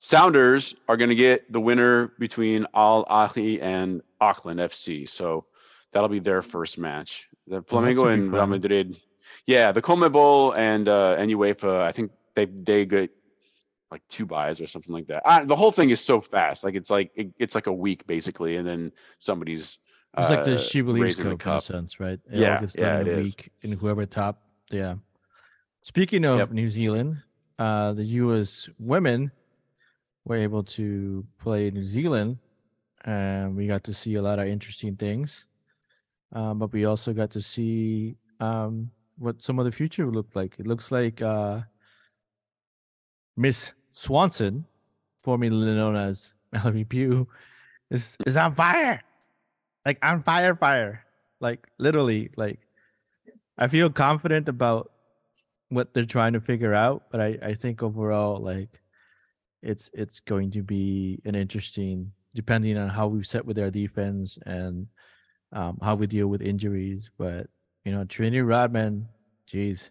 Sounders are going to get the winner between Al Ahly and Auckland FC, so that'll be their first match. The Flamengo should and Real. Madrid, yeah, the CONMEBOL and uh, and UEFA, I think they they get like two buys or something like that. Uh, the whole thing is so fast, like it's like it, it's like a week basically, and then somebody's it's like the uh, Leagues the Cup in a sense, right? It Yeah, gets yeah, done in it a is. week, and whoever top, yeah. Speaking of Yep. New Zealand, uh, the U.S. women were able to play New Zealand, and we got to see a lot of interesting things. Um, but we also got to see um, what some of the future would look like. It looks like uh, Miss Swanson, formerly known as Mallory Pugh, is is on fire, like on fire, fire, like literally. Like I feel confident about what they're trying to figure out, but I I think overall like it's it's going to be an interesting, depending on how we set with our defense and um, how we deal with injuries. But you know, Trinity Rodman, geez,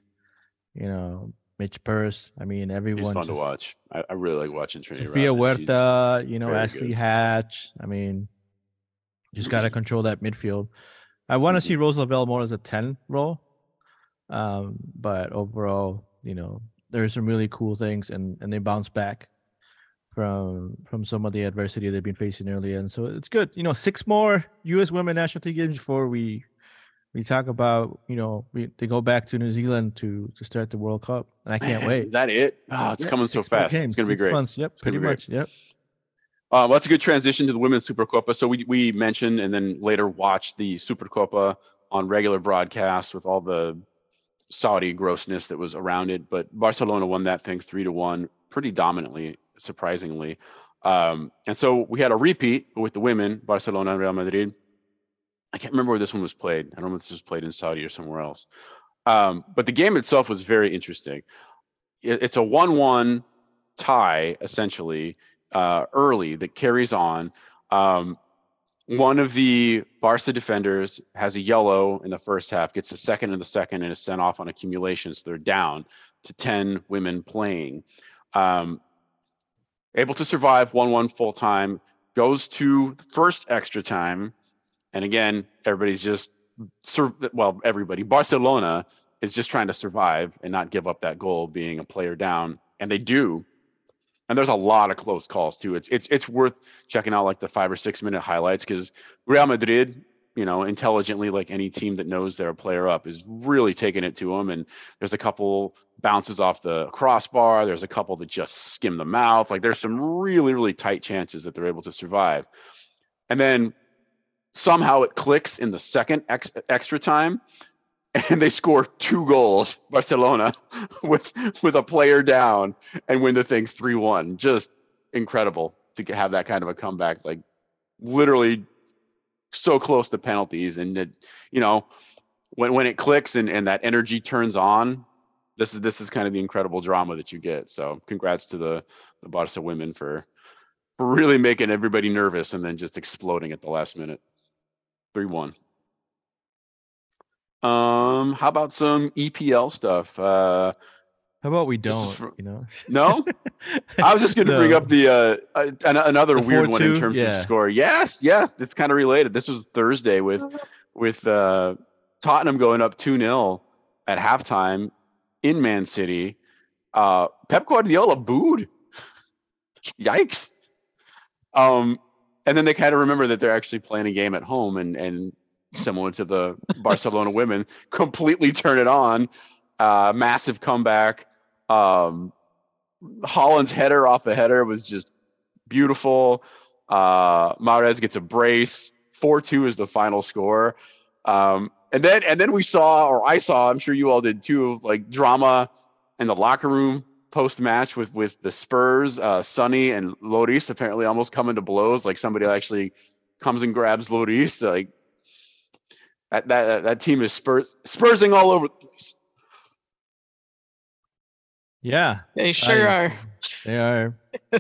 you know, Midge Purce. I mean, everyone. He's fun to watch. I, I really like watching Trinity. Sophia Rodman. She's- Huerta, you know, Ashley good. Hatch. I mean, just got to control that midfield. I want to see Mm-hmm. Rose Lavelle more as a 10 role. Um, but overall, you know, there's some really cool things and and they bounce back from from some of the adversity they've been facing earlier. And so it's good. You know, six more US women national team games before we we talk about, you know, we they go back to New Zealand to to start the World Cup. And I can't Man, wait. Is that it? Oh, it's Yep, coming so fast. games, it's gonna be great. Months. Yep, It's pretty great. much. Yep. Uh, well, that's a good transition to the women's Supercopa. So we we mentioned and then later watched the Supercopa on regular broadcast with all the Saudi grossness that was around it. But Barcelona won that thing three to one, pretty dominantly, surprisingly. Um, and so we had a repeat with the women, Barcelona and Real Madrid. I can't remember where this one was played. I don't know if this was played in Saudi or somewhere else. Um, but the game itself was very interesting. It- it's a one-one tie essentially uh, early that carries on. Um, one of the Barca defenders has a yellow in the first half, gets a second in the second, and is sent off on accumulation. So they're down to 10 women playing. Um, able to survive 1 1 full time, goes to first extra time. And again, everybody's just, sur- well, everybody, Barcelona is just trying to survive and not give up that goal being a player down. And they do. And there's a lot of close calls too. It's it's it's worth checking out like the five or six minute highlights because Real Madrid, you know, intelligently, like any team that knows they're a player up, is really taking it to them. And there's a couple bounces off the crossbar. There's a couple that just skim the mouth. Like there's some really, really tight chances that they're able to survive. And then somehow it clicks in the second ex- extra time and they score two goals barcelona with with a player down and win the thing 3-1 just incredible to have that kind of a comeback. Like literally so close to penalties. And you know when when it clicks and and that energy turns on this is this is kind of the incredible drama that you get. So congrats to the the barca women for for really making everybody nervous and then just exploding at the last minute. 3-1 um, how about some EPL stuff? Uh, How about we don't? fr- you know. no, I was just going to bring up the uh, uh, another The weird one in terms Yeah. of score. Yes, yes, it's kind of related. This was Thursday with with uh, Tottenham going up two 0 at halftime in Man City. Uh, Pep Guardiola booed. Yikes. Um, and then they kind of remember that they're actually playing a game at home and and similar to the Barcelona women, completely turn it on. Uh, massive comeback. Um, Haaland's header off a header was just beautiful. Uh, Mahrez gets a brace. Four two is the final score. Um, and then and then we saw, or I saw, I'm sure you all did too, like drama in the locker room post match with with the Spurs. Uh, Sonny and Lloris apparently almost coming to blows. Like somebody actually comes and grabs Lloris. Like that that that, that team is spurs spursing all over the place. Yeah, They sure I- are. they are.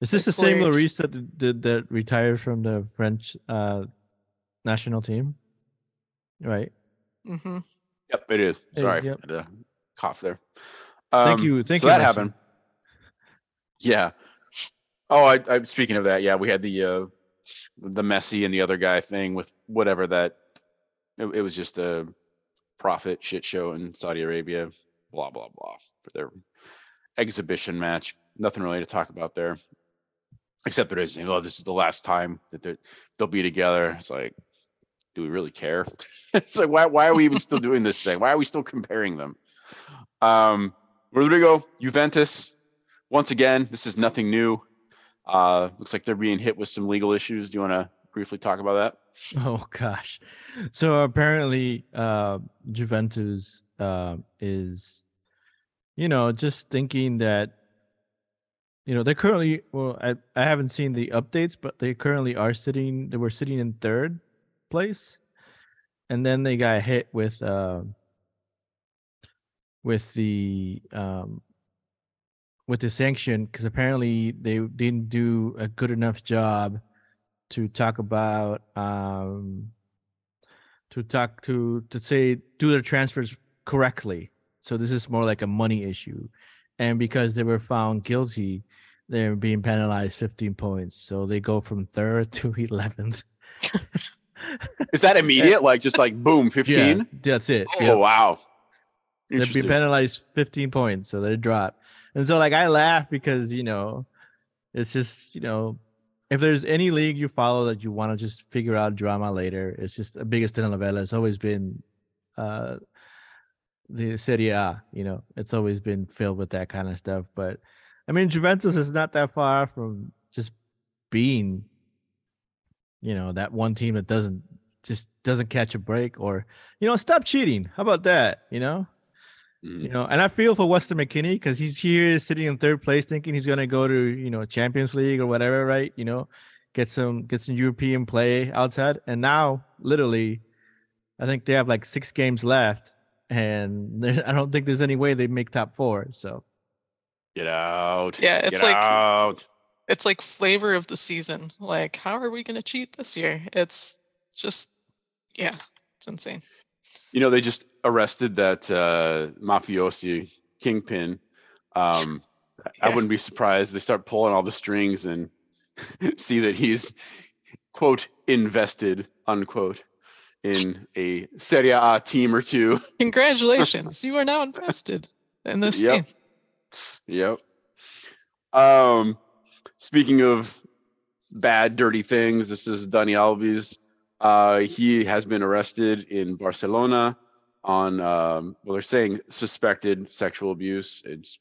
Is this the same hilarious. Lloris that did that retired from the French uh, national team? Right. Mm-hmm. Yep, it is. Hey, Sorry, yep. had a cough there. Thank Um, you. Thank so you. that Messi. happened. Yeah. Oh, I, I speaking of that, yeah, we had the uh the Messi and the other guy thing with whatever that it, it was just a profit shit show in Saudi Arabia, blah blah blah for their exhibition match. Nothing really to talk about there. Except there is, oh, this is the last time that they'll be together. It's like, do we really care? it's like, why, why are we even still doing this thing? Why are we still comparing them? Um, Rodrigo, Juventus, once again, this is nothing new. Uh, looks like they're being hit with some legal issues. Do you want to briefly talk about that? Oh gosh. So apparently uh Juventus uh, is you know just thinking that you know they're currently well I, I haven't seen the updates but they currently are sitting they were sitting in third place and then they got hit with uh with the um with the sanction because apparently they didn't do a good enough job to talk about um to talk to to say do their transfers correctly so this is more like a money issue and because they were found guilty they're being penalized 15 points so they go from third to 11th Is that immediate? like just like boom, 15? yeah that's it Oh wow. They'd be penalized 15 points, so they drop. And so, like, I laugh because you know, it's just you know, if there's any league you follow that you want to just figure out drama later, it's just the biggest telenovela. It's always been uh the Serie A. You know, it's always been filled with that kind of stuff. But I mean, Juventus is not that far from just being, you know, that one team that doesn't just doesn't catch a break or you know stop cheating how about that you know. Mm-hmm. you know, and I feel for Weston McKennie because he's here sitting in third place, thinking he's gonna go to you know Champions League or whatever, right? You know, get some get some European play outside, and now literally, I think they have like six games left, and I don't think there's any way they make top four. So Get out. Yeah, it's Get like- out. It's like flavor of the season. Like, how are we going to cheat this year? It's just, yeah, it's insane. You know, they just arrested that uh, mafiosi kingpin. Um, I wouldn't be surprised they start pulling all the strings and see that he's quote invested unquote in a Serie A team or two. Congratulations, you are now invested in this Yep. team. Yep. Um, speaking of bad, dirty things, this is Dani Alves Uh, he has been arrested in Barcelona on, um, well, they're saying suspected sexual abuse. It's,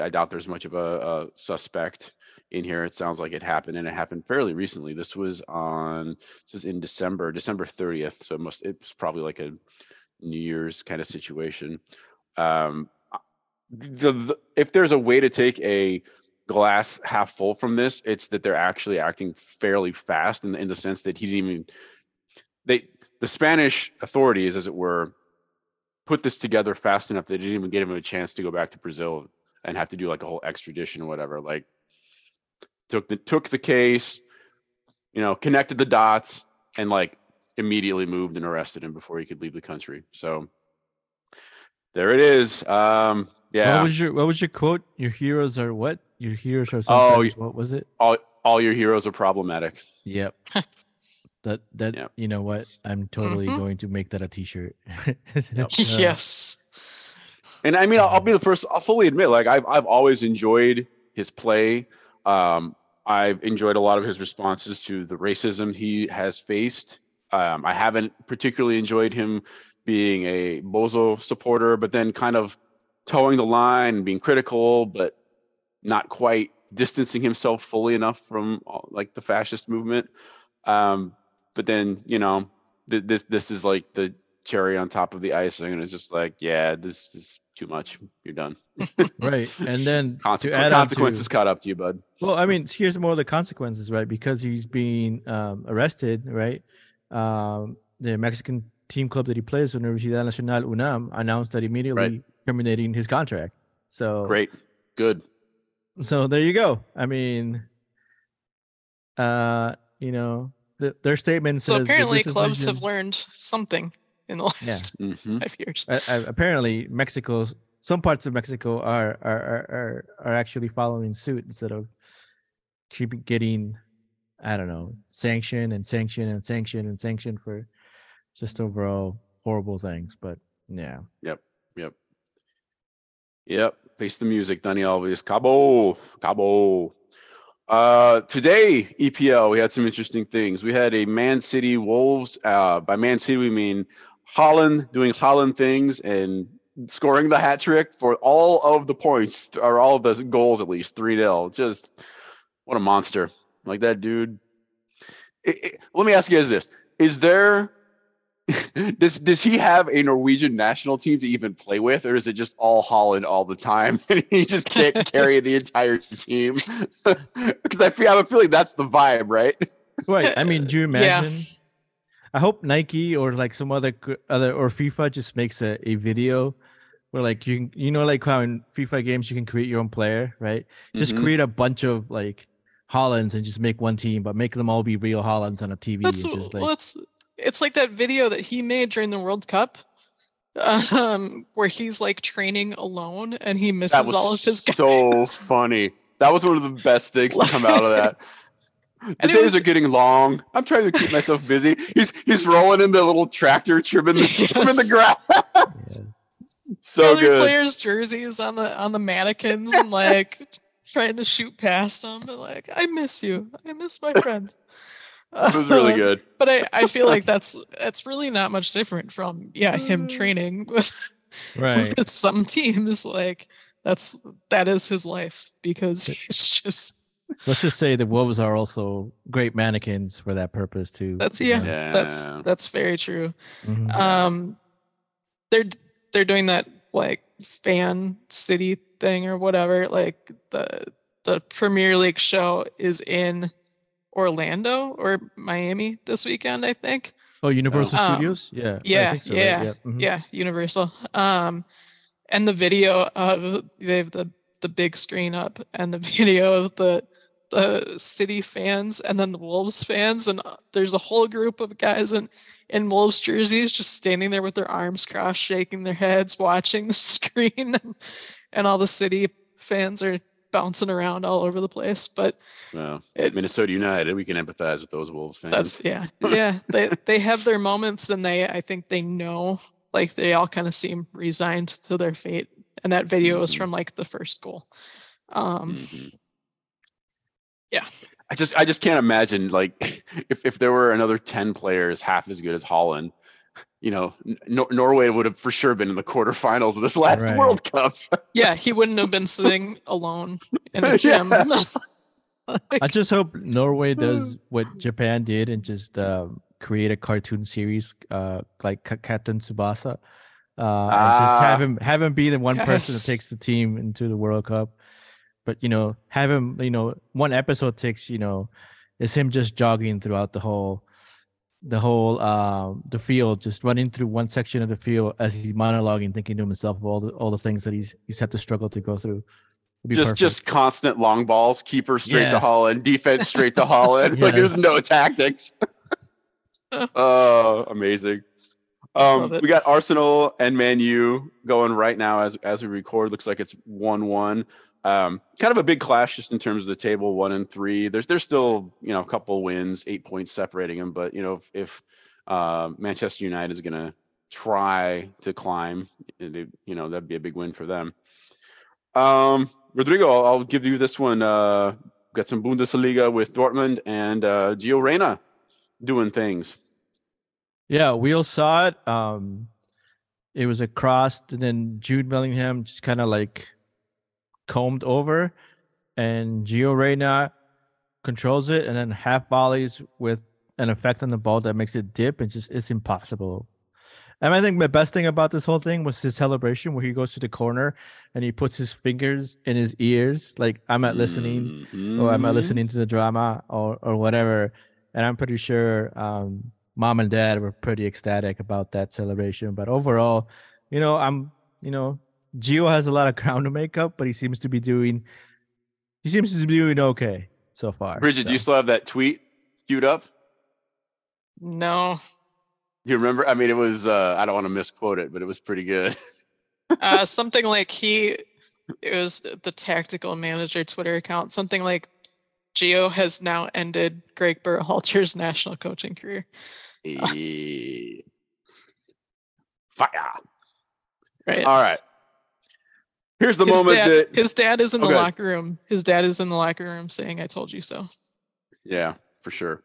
I doubt there's much of a, a suspect in here. It sounds like it happened, and it happened fairly recently. This was on, this was in December, December 30th. So it must, it's probably like a New Year's kind of situation. Um, the, the if there's a way to take a glass half full from this, it's that they're actually acting fairly fast in, in the sense that he didn't even they the Spanish authorities, as it were, put this together fast enough they didn't even give him a chance to go back to Brazil and have to do like a whole extradition or whatever. Like took the took the case, you know, connected the dots and like immediately moved and arrested him before he could leave the country. So there it is. Um yeah. What was your What was your quote? Your heroes are what? Your heroes are Oh, sometimes. y- what was it? all all your heroes are problematic. Yep. That that Yep. you know what? I'm totally Mhm. going to make that a T-shirt. Yep. Uh, yes. And I mean, I'll, I'll be the first. I'll fully admit, like I've I've always enjoyed his play. Um, I've enjoyed a lot of his responses to the racism he has faced. Um, I haven't particularly enjoyed him being a Bozo supporter, but then kind of towing the line and being critical, but not quite distancing himself fully enough from like the fascist movement. Um, but then you know, th- this this is like the cherry on top of the icing, and it's just like, yeah, this is too much. You're done. right. And then Consequ- to add consequences to, caught up to you, bud. well, I mean, here's more of the consequences, right? Because he's being um, arrested, right? Um, the Mexican team club that he plays, Universidad Nacional UNAM, announced that immediately terminating his contract. So Great, good. so there you go. I mean, uh, you know, the, their statement So says that apparently this clubs have learned something in the last hmm five years. uh, apparently Mexico, some parts of Mexico are are are are, are actually following suit instead of keep getting, I don't know, sanction and sanction and sanction and sanction for just overall horrible things. But yeah, Yep. Yep. Yep. Face the music, Dani Alves. Cabo, Cabo. Uh, today, EPL, we had some interesting things. We had a Man City Wolves. Uh, by Man City, we mean Haaland doing Haaland things and scoring the hat trick for all of the points, or all of the goals at least, 3 0. Just what a monster. Like that dude. It- it- let me ask you guys this Is there does does he have a Norwegian national team to even play with, or is it just all Haaland all the time, and he just can't carry the entire team? Because I feel I have a feeling that's the vibe, right? right. I mean, do you Yeah. imagine? I hope Nike or like some other other or FIFA just makes a, a video where like you can, you know like how in FIFA games you can create your own player, right? Just Mhm. create a bunch of like Haalands and just make one team, but make them all be real Haalands on a TV. That's and just like, well, it's it's like that video that he made during the World Cup, um, where he's like training alone and he That misses was all of his so guys. funny. That was one of the best things to come out of that. The And days was- are getting long. I'm trying to keep myself busy. He's he's rolling in the little tractor, trimming the trimming the grass. yes. so other good. players' jerseys on the on the mannequins and like trying to shoot past them. But like, I miss you. I miss my friends. It was really good. But I, I feel like that's that's really not much different from yeah him Mm. training with right. with some teams. Like that's that is his life because he's just Let's just say the Wolves are also great mannequins for that purpose too. that's you yeah, that's that's very true. Mhm. um they're they're doing that like fan city thing or whatever like the the premier league show is in orlando or miami this weekend i think Oh, Universal Um, Studios? Yeah. Yeah, so, right? yeah, mhm. yeah universal um and the video of they have the the big screen up and the video of the the city fans and then the wolves fans and uh, there's a whole group of guys in in wolves jerseys just standing there with their arms crossed shaking their heads watching the screen and all the city fans are bouncing around all over the place but Well, it, Minnesota United, we can empathize with those Wolves fans. that's yeah, yeah. They they have their moments, and they I think they know like they all kind of seem resigned to their fate. And that video was Mhm. from like the first goal. Um, Mhm. yeah. I just I just can't imagine like if if there were another ten players half as good as Haaland, you know, N- Norway would have for sure been in the quarterfinals of this last Right. World Cup. Yeah, he wouldn't have been sitting alone in a gym. I just hope Norway does what Japan did and just um, create a cartoon series uh, like Ca- Captain Tsubasa. Uh, and just Ah. have him have him be the one person that takes the team into the World Cup. But you know, have him. You know, one episode takes. You know, is him just jogging throughout the whole, the whole um the field, just running through one section of the field as he's monologuing, thinking to himself of all the all the things that he's he's had to struggle to go through. Just perfect. just constant long balls, keeper straight to Haaland, defense straight to Haaland. Like there's no tactics. oh, amazing. Um, we got Arsenal and Man U going right now as as we record. Looks like it's one one. Um, kind of a big clash just in terms of the table, one and three. There's there's still you know a couple wins, eight points separating them. But you know if, if uh, Manchester United is going to try to climb, it- you know that'd be a big win for them. Um, Rodrigo, I'll, I'll give you this one. Uh, got some Bundesliga with Dortmund and uh, Gio Reyna doing things. Yeah, we all saw it. Um, it was a cross, and then Jude Bellingham just kind of like combed over, and Gio Reyna controls it, and then half volleys with an effect on the ball that makes it dip, and just it's impossible. And I think the best thing about this whole thing was his celebration, where he goes to the corner and he puts his fingers in his ears, like I'm not listening or I'm I Mhm. listening to the drama or or whatever? And I'm pretty sure um, mom and dad were pretty ecstatic about that celebration. But overall, you know, I'm you know, Gio has a lot of ground to make up, but he seems to be doing he seems to be doing okay so far. Bridget, do you still have that tweet queued up? no. Do you remember? I mean, it was, uh, I don't want to misquote it, but it was pretty good. Uh, something like he it was the tactical manager Twitter account. Something like Gio has now ended Gregg Berhalter's national coaching career. Eh, Fire. Right. All right. Here's the his moment dad, that, his dad is in the Okay. locker room. His dad is in the locker room saying, "I told you so." Yeah, for sure.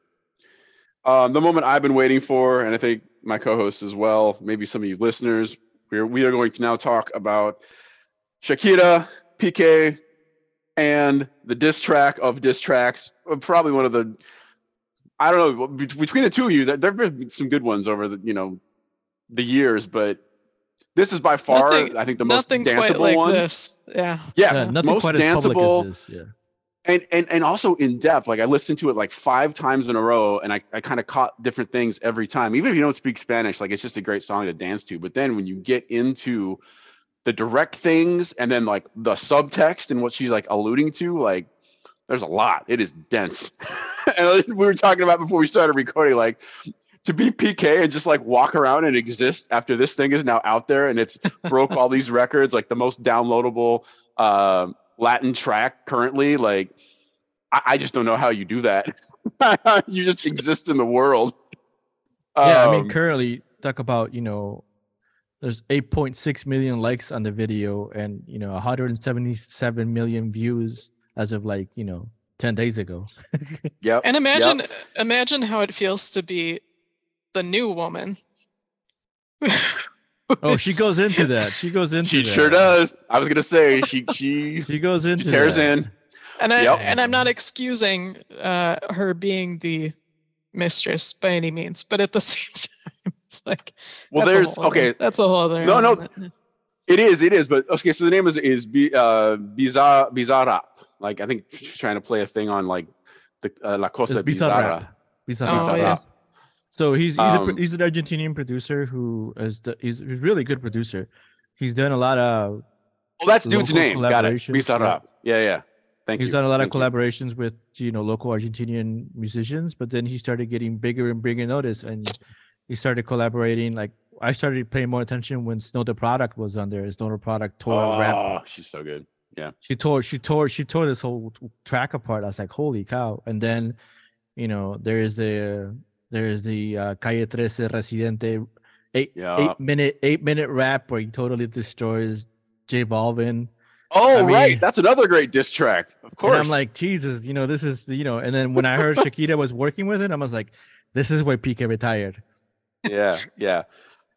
Um, the moment I've been waiting for, and I think my co-hosts as well, maybe some of you listeners, we're we are going to now talk about Shakira, Piqué, and the diss track of diss tracks. uh, Probably one of the, I don't know, between the two of you, there have been some good ones over the you know the years, but this is by far, Nothing- I think, the most Nothing danceable quite like one. this. Yeah. Yes, Yeah, nothing most quite as public danceable as this. Yeah. and and and also in depth like i listened to it like five times in a row and i, I kind of caught different things every time even if you don't speak spanish like it's just a great song to dance to but then when you get into the direct things and then like the subtext and what she's like alluding to like there's a lot it is dense and we were talking about before we started recording like to be Piqué and just like walk around and exist after this thing is now out there and it's broke all these records like the most downloadable um Latin track currently. Like, I, I just don't know how you do that. you just exist in the world. Yeah, I mean, Um, currently talk about you know, there's 8.6 million likes on the video and you know 177 million views as of like you know 10 days ago. yep. And yep. imagine imagine how it feels to be the new woman. Oh, she goes into that. She goes into that. She that. sure does. I was gonna say she she She goes into tears that. in. And I Yep. and I'm not excusing uh, her being the mistress by any means, but at the same time, it's like Well, that's there's whole other- okay. That's a whole other. No, no. It is. It is. But okay. So the name is is B, uh, Bizarre Bizarrap. Like I think she's trying to play a thing on like the uh, La It's Cosa Bizarrap. Bizarra. Bizarrap. Oh, yeah. So he's he's, a, Um, he's an Argentinian producer who is the, he's, he's a really good producer. He's done a lot of Well, that's dude's name. Got it. Bizarrap. Yeah, yeah. Thank you. he's you. done a lot of Thank you. collaborations with you know local Argentinian musicians, but then he started getting bigger and bigger notice, and he started collaborating. Like I started paying more attention when Snow Tha Product was on there. Snow Tha Product tore a rap. Oh, she's so good. Yeah, she tore, she tore, she tore this whole track apart. I was like, holy cow! And then, you know, there is the there is the uh, Calle 13 Residente eight Yeah. eight minute eight minute rap where he totally destroys J Balvin. Oh, I mean- right. That's another great diss track. Of course. And I'm like, Jesus, you know, this is you know. And then when I heard Shakira was working with it, I was like, this is where Piqué retired. yeah, yeah.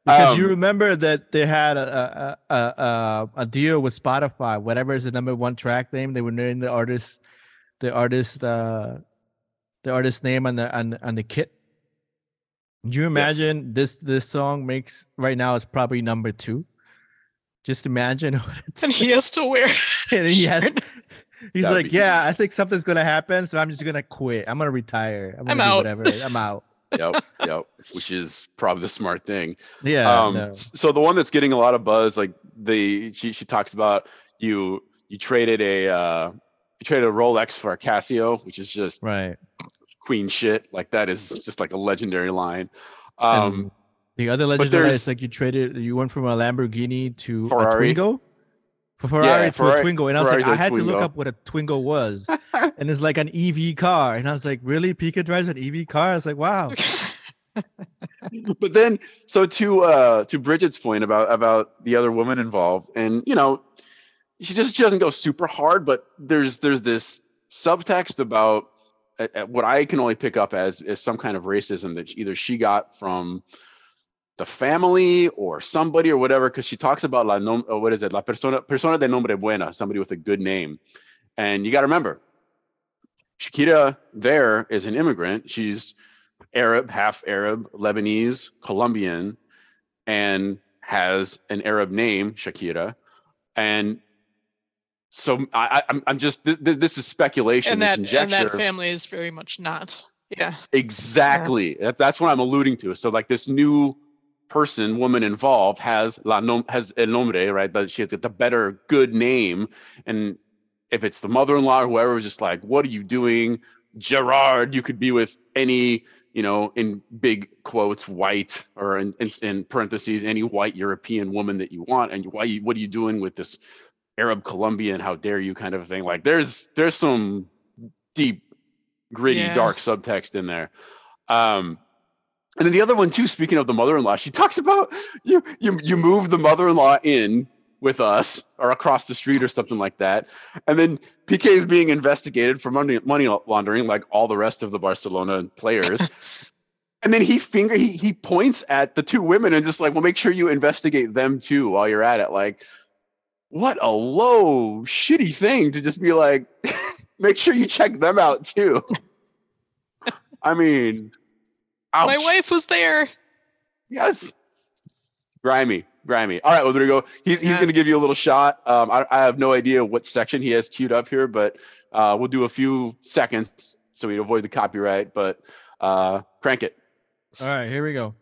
Because you Um, remember that they had a a, a a a deal with Spotify. Whatever is the number one track name, they were naming the artist, the artist, uh, the artist name on the on, on the kit. Do you imagine this this song makes right now is probably number two? Just imagine. what And he has to wear. and he has, he's That'd like, yeah, huge. I think something's gonna happen, so I'm just gonna quit. I'm gonna retire. I'm, gonna I'm out." Whatever. I'm out. yep, yep. Which is probably the smart thing. Yeah. um no. so the one that's getting a lot of buzz like the she she talks about you you traded a uh you traded a rolex for a casio which is just Right. Queen shit. Like that is just like a legendary line. Um the other legendary is like you traded, you went from a Lamborghini to Ferrari. a Twingo. For Ferrari to Ferrari- a Twingo, and I was like, I had to look up what a Twingo was, and it's like an EV car, and I was like, really, Piqué drives an EV car? I was like, wow. but then so to uh to bridget's point about about the other woman involved and you know she just she doesn't go super hard but there's there's this subtext about what i can only pick up as is some kind of racism that either she got from the family or somebody or whatever because she talks about la nom- uh, what is it? La persona persona de nombre buena somebody with a good name. And you got to remember shakira there is an immigrant. She's Arab, half Arab, Lebanese, Colombian, and has an Arab name, Shakira. And so I, I, I'm, I'm just this, this is speculation, and that and that family is very much not. Yeah. exactly. That, that's what I'm alluding to. So like this new person, woman involved has la nom, has el nombre, right? But she has the better good name. And if it's the mother-in-law or whoever is just like, what are you doing? Gerard, you could be with any, you know, in big quotes, white or in, in, in parentheses, any white European woman that you want. And why you, what are you doing with this Arab Colombian? How dare you kind of thing? Like there's there's some deep, gritty, dark subtext in there. Um and then the other one too, speaking of the mother-in-law, she talks about you you you move the mother-in-law in with us or across the street or something like that. And then Piqué is being investigated for money money laundering, like all the rest of the Barcelona players. and then he finger he he points at the two women and just like, well, make sure you investigate them too while you're at it. Like, what a low, shitty thing to just be like, make sure you check them out too. I mean, My wife was there. Yes. Grimy, grimy. All right, Rodrigo. He's he's Yeah. going to give you a little shot. Um, I, I have no idea what section he has queued up here, but uh, we'll do a few seconds so we avoid the copyright. But uh, crank it. All right, here we go.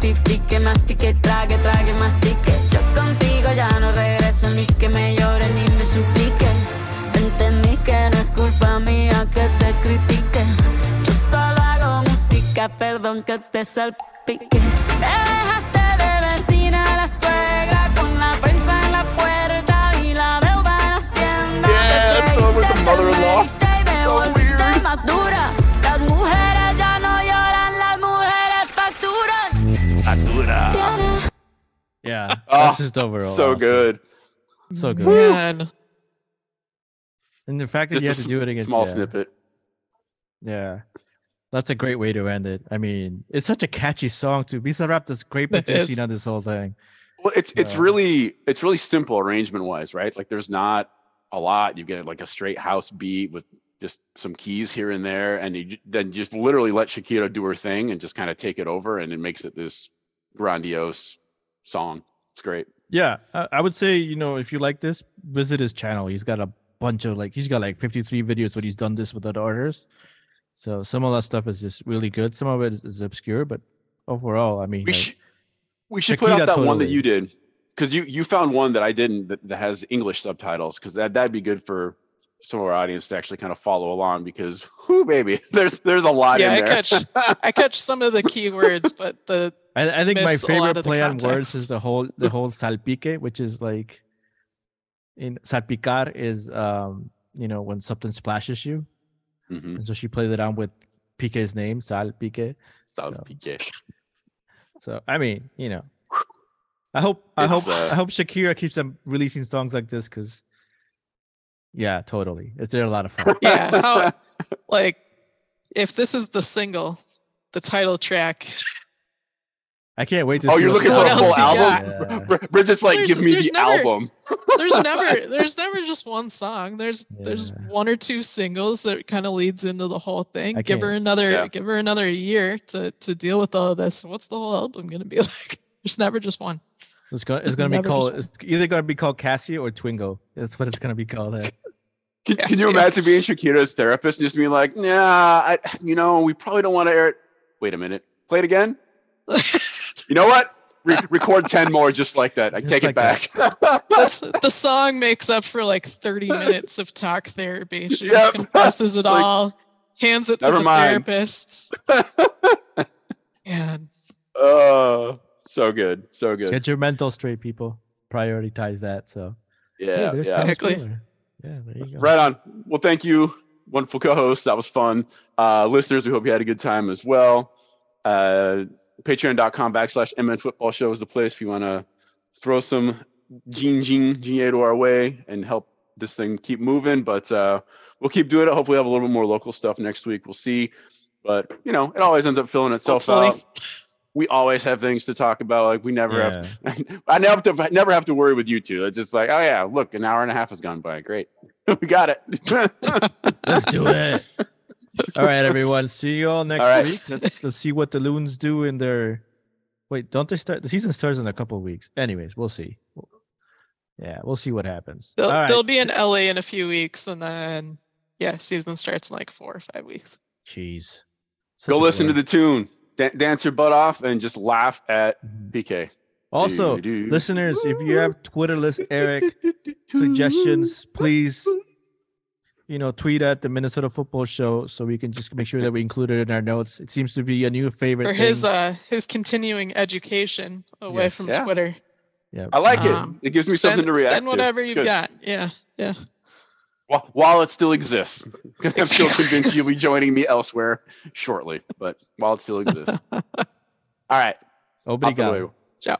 Que te mortifique, mastique, trague, trague, mastique. Yo contigo ya no regreso ni que me llore ni me suplique. Entendí que no es culpa mía que te critique. Yo solo hago música, perdón que te salpique. Te dejaste just overall. so awesome. good. so good. Man. And the fact that Just you a have to do it against small yeah, snippet. Yeah, that's a great way to end it. I mean, it's such a catchy song too. Bizarrap does great It producing is. on this whole thing. Well, it's it's Yeah. really it's really simple arrangement wise, right? Like there's not a lot. You get like a straight house beat with just some keys here and there, and you then just literally let Shakira do her thing and just kind of take it over, and it makes it this grandiose song. It's great. Yeah, I, I would say you know if you like this, visit his channel. He's got a bunch of like he's got like 53 videos where he's done this with other artists. So some of that stuff is just really good. Some of it is, is obscure, but overall, I mean, We like, should we should put out that one that you did because you you found one that I didn't that, that has English subtitles because that that'd be good for some of our audience to actually kind of follow along because whoo baby there's there's a lot Yeah, in I there. catch I catch some of the keywords, but the I, I think my miss a lot favorite play on words is the whole the whole salpique, which is like in salpicar is um you know when something splashes you, Mhm. and so she played it on with Piqué's name, Sal Pique. South So- So I mean, you know, I hope I It's, hope uh, I hope Shakira keeps on releasing songs like this because, yeah, totally, it's they're a lot of fun. Yeah, how like if this is the single, the title track. I can't wait to. Oh, see you're looking for What a else full you album? got? Br- Bridget's like, There's- give me the never- album. There's never there's never just one song. There's there's one or two singles that kind of leads into the whole thing. I give her can't- another Yeah. give her another year to to deal with all of this. What's the whole album gonna be like? There's never just one. It's gonna it's It's gonna be never just called. It's either gonna be called Casio or Twingo. That's what it's gonna be called. There. Can, can you imagine being Shakira's therapist and just being like, nah, I, you know, we probably don't want to air it. Wait a minute. Play it again. You know what? Re- record 10 more just like that. I Just take like it back. That's the song makes up for like 30 minutes of talk therapy. She Yep. just compresses it like, all, hands it to never the mind. therapist. and oh, uh, so good. So good. Get your mental straight, people. Prioritize that. So Yeah. there's yeah. Exactly. Yeah, there you go. Right on. Well, thank you, wonderful co-host. That was fun. Uh, listeners, we hope you had a good time as well. Uh, Patreon.com backslash MN Football Show is the place if you want to throw some Gene Gene Gino our way and help this thing keep moving. But uh, we'll keep doing it. Hopefully, we'll have a little bit more local stuff next week. We'll see. But you know, it always ends up filling itself hopefully. out. We always have things to talk about. Like we never have Yeah. I never have to I never have to worry with you two. It's just like, oh yeah, look, an hour and a half has gone by. Great. we got it. Let's do it. all right, everyone. See you all next All right. week. Let's let's see what the loons do in their. Wait, don't they start? The season starts in a couple of weeks. Anyways, we'll see. Yeah, we'll see what happens. They'll, all right. they'll be in LA in a few weeks, and then yeah, season starts in like four or five weeks. Jeez. Go listen to the tune, da- dance your butt off, and just laugh at the. Piqué. Also, Doo-doo. listeners, if you have Twitter list Eric suggestions, please, you know, tweet at the Minnesota Football Show so we can just make sure that we include it in our notes. It seems to be a new favorite. Or his thing. uh his continuing education away Yes. from Yeah. Twitter. yeah. I like Um, it. It gives me Send, something to react send whatever to. You've got. Yeah, yeah while it still exists. I'm still convinced you'll be joining me elsewhere shortly, but while it still exists. All right. Obrigado. Ciao.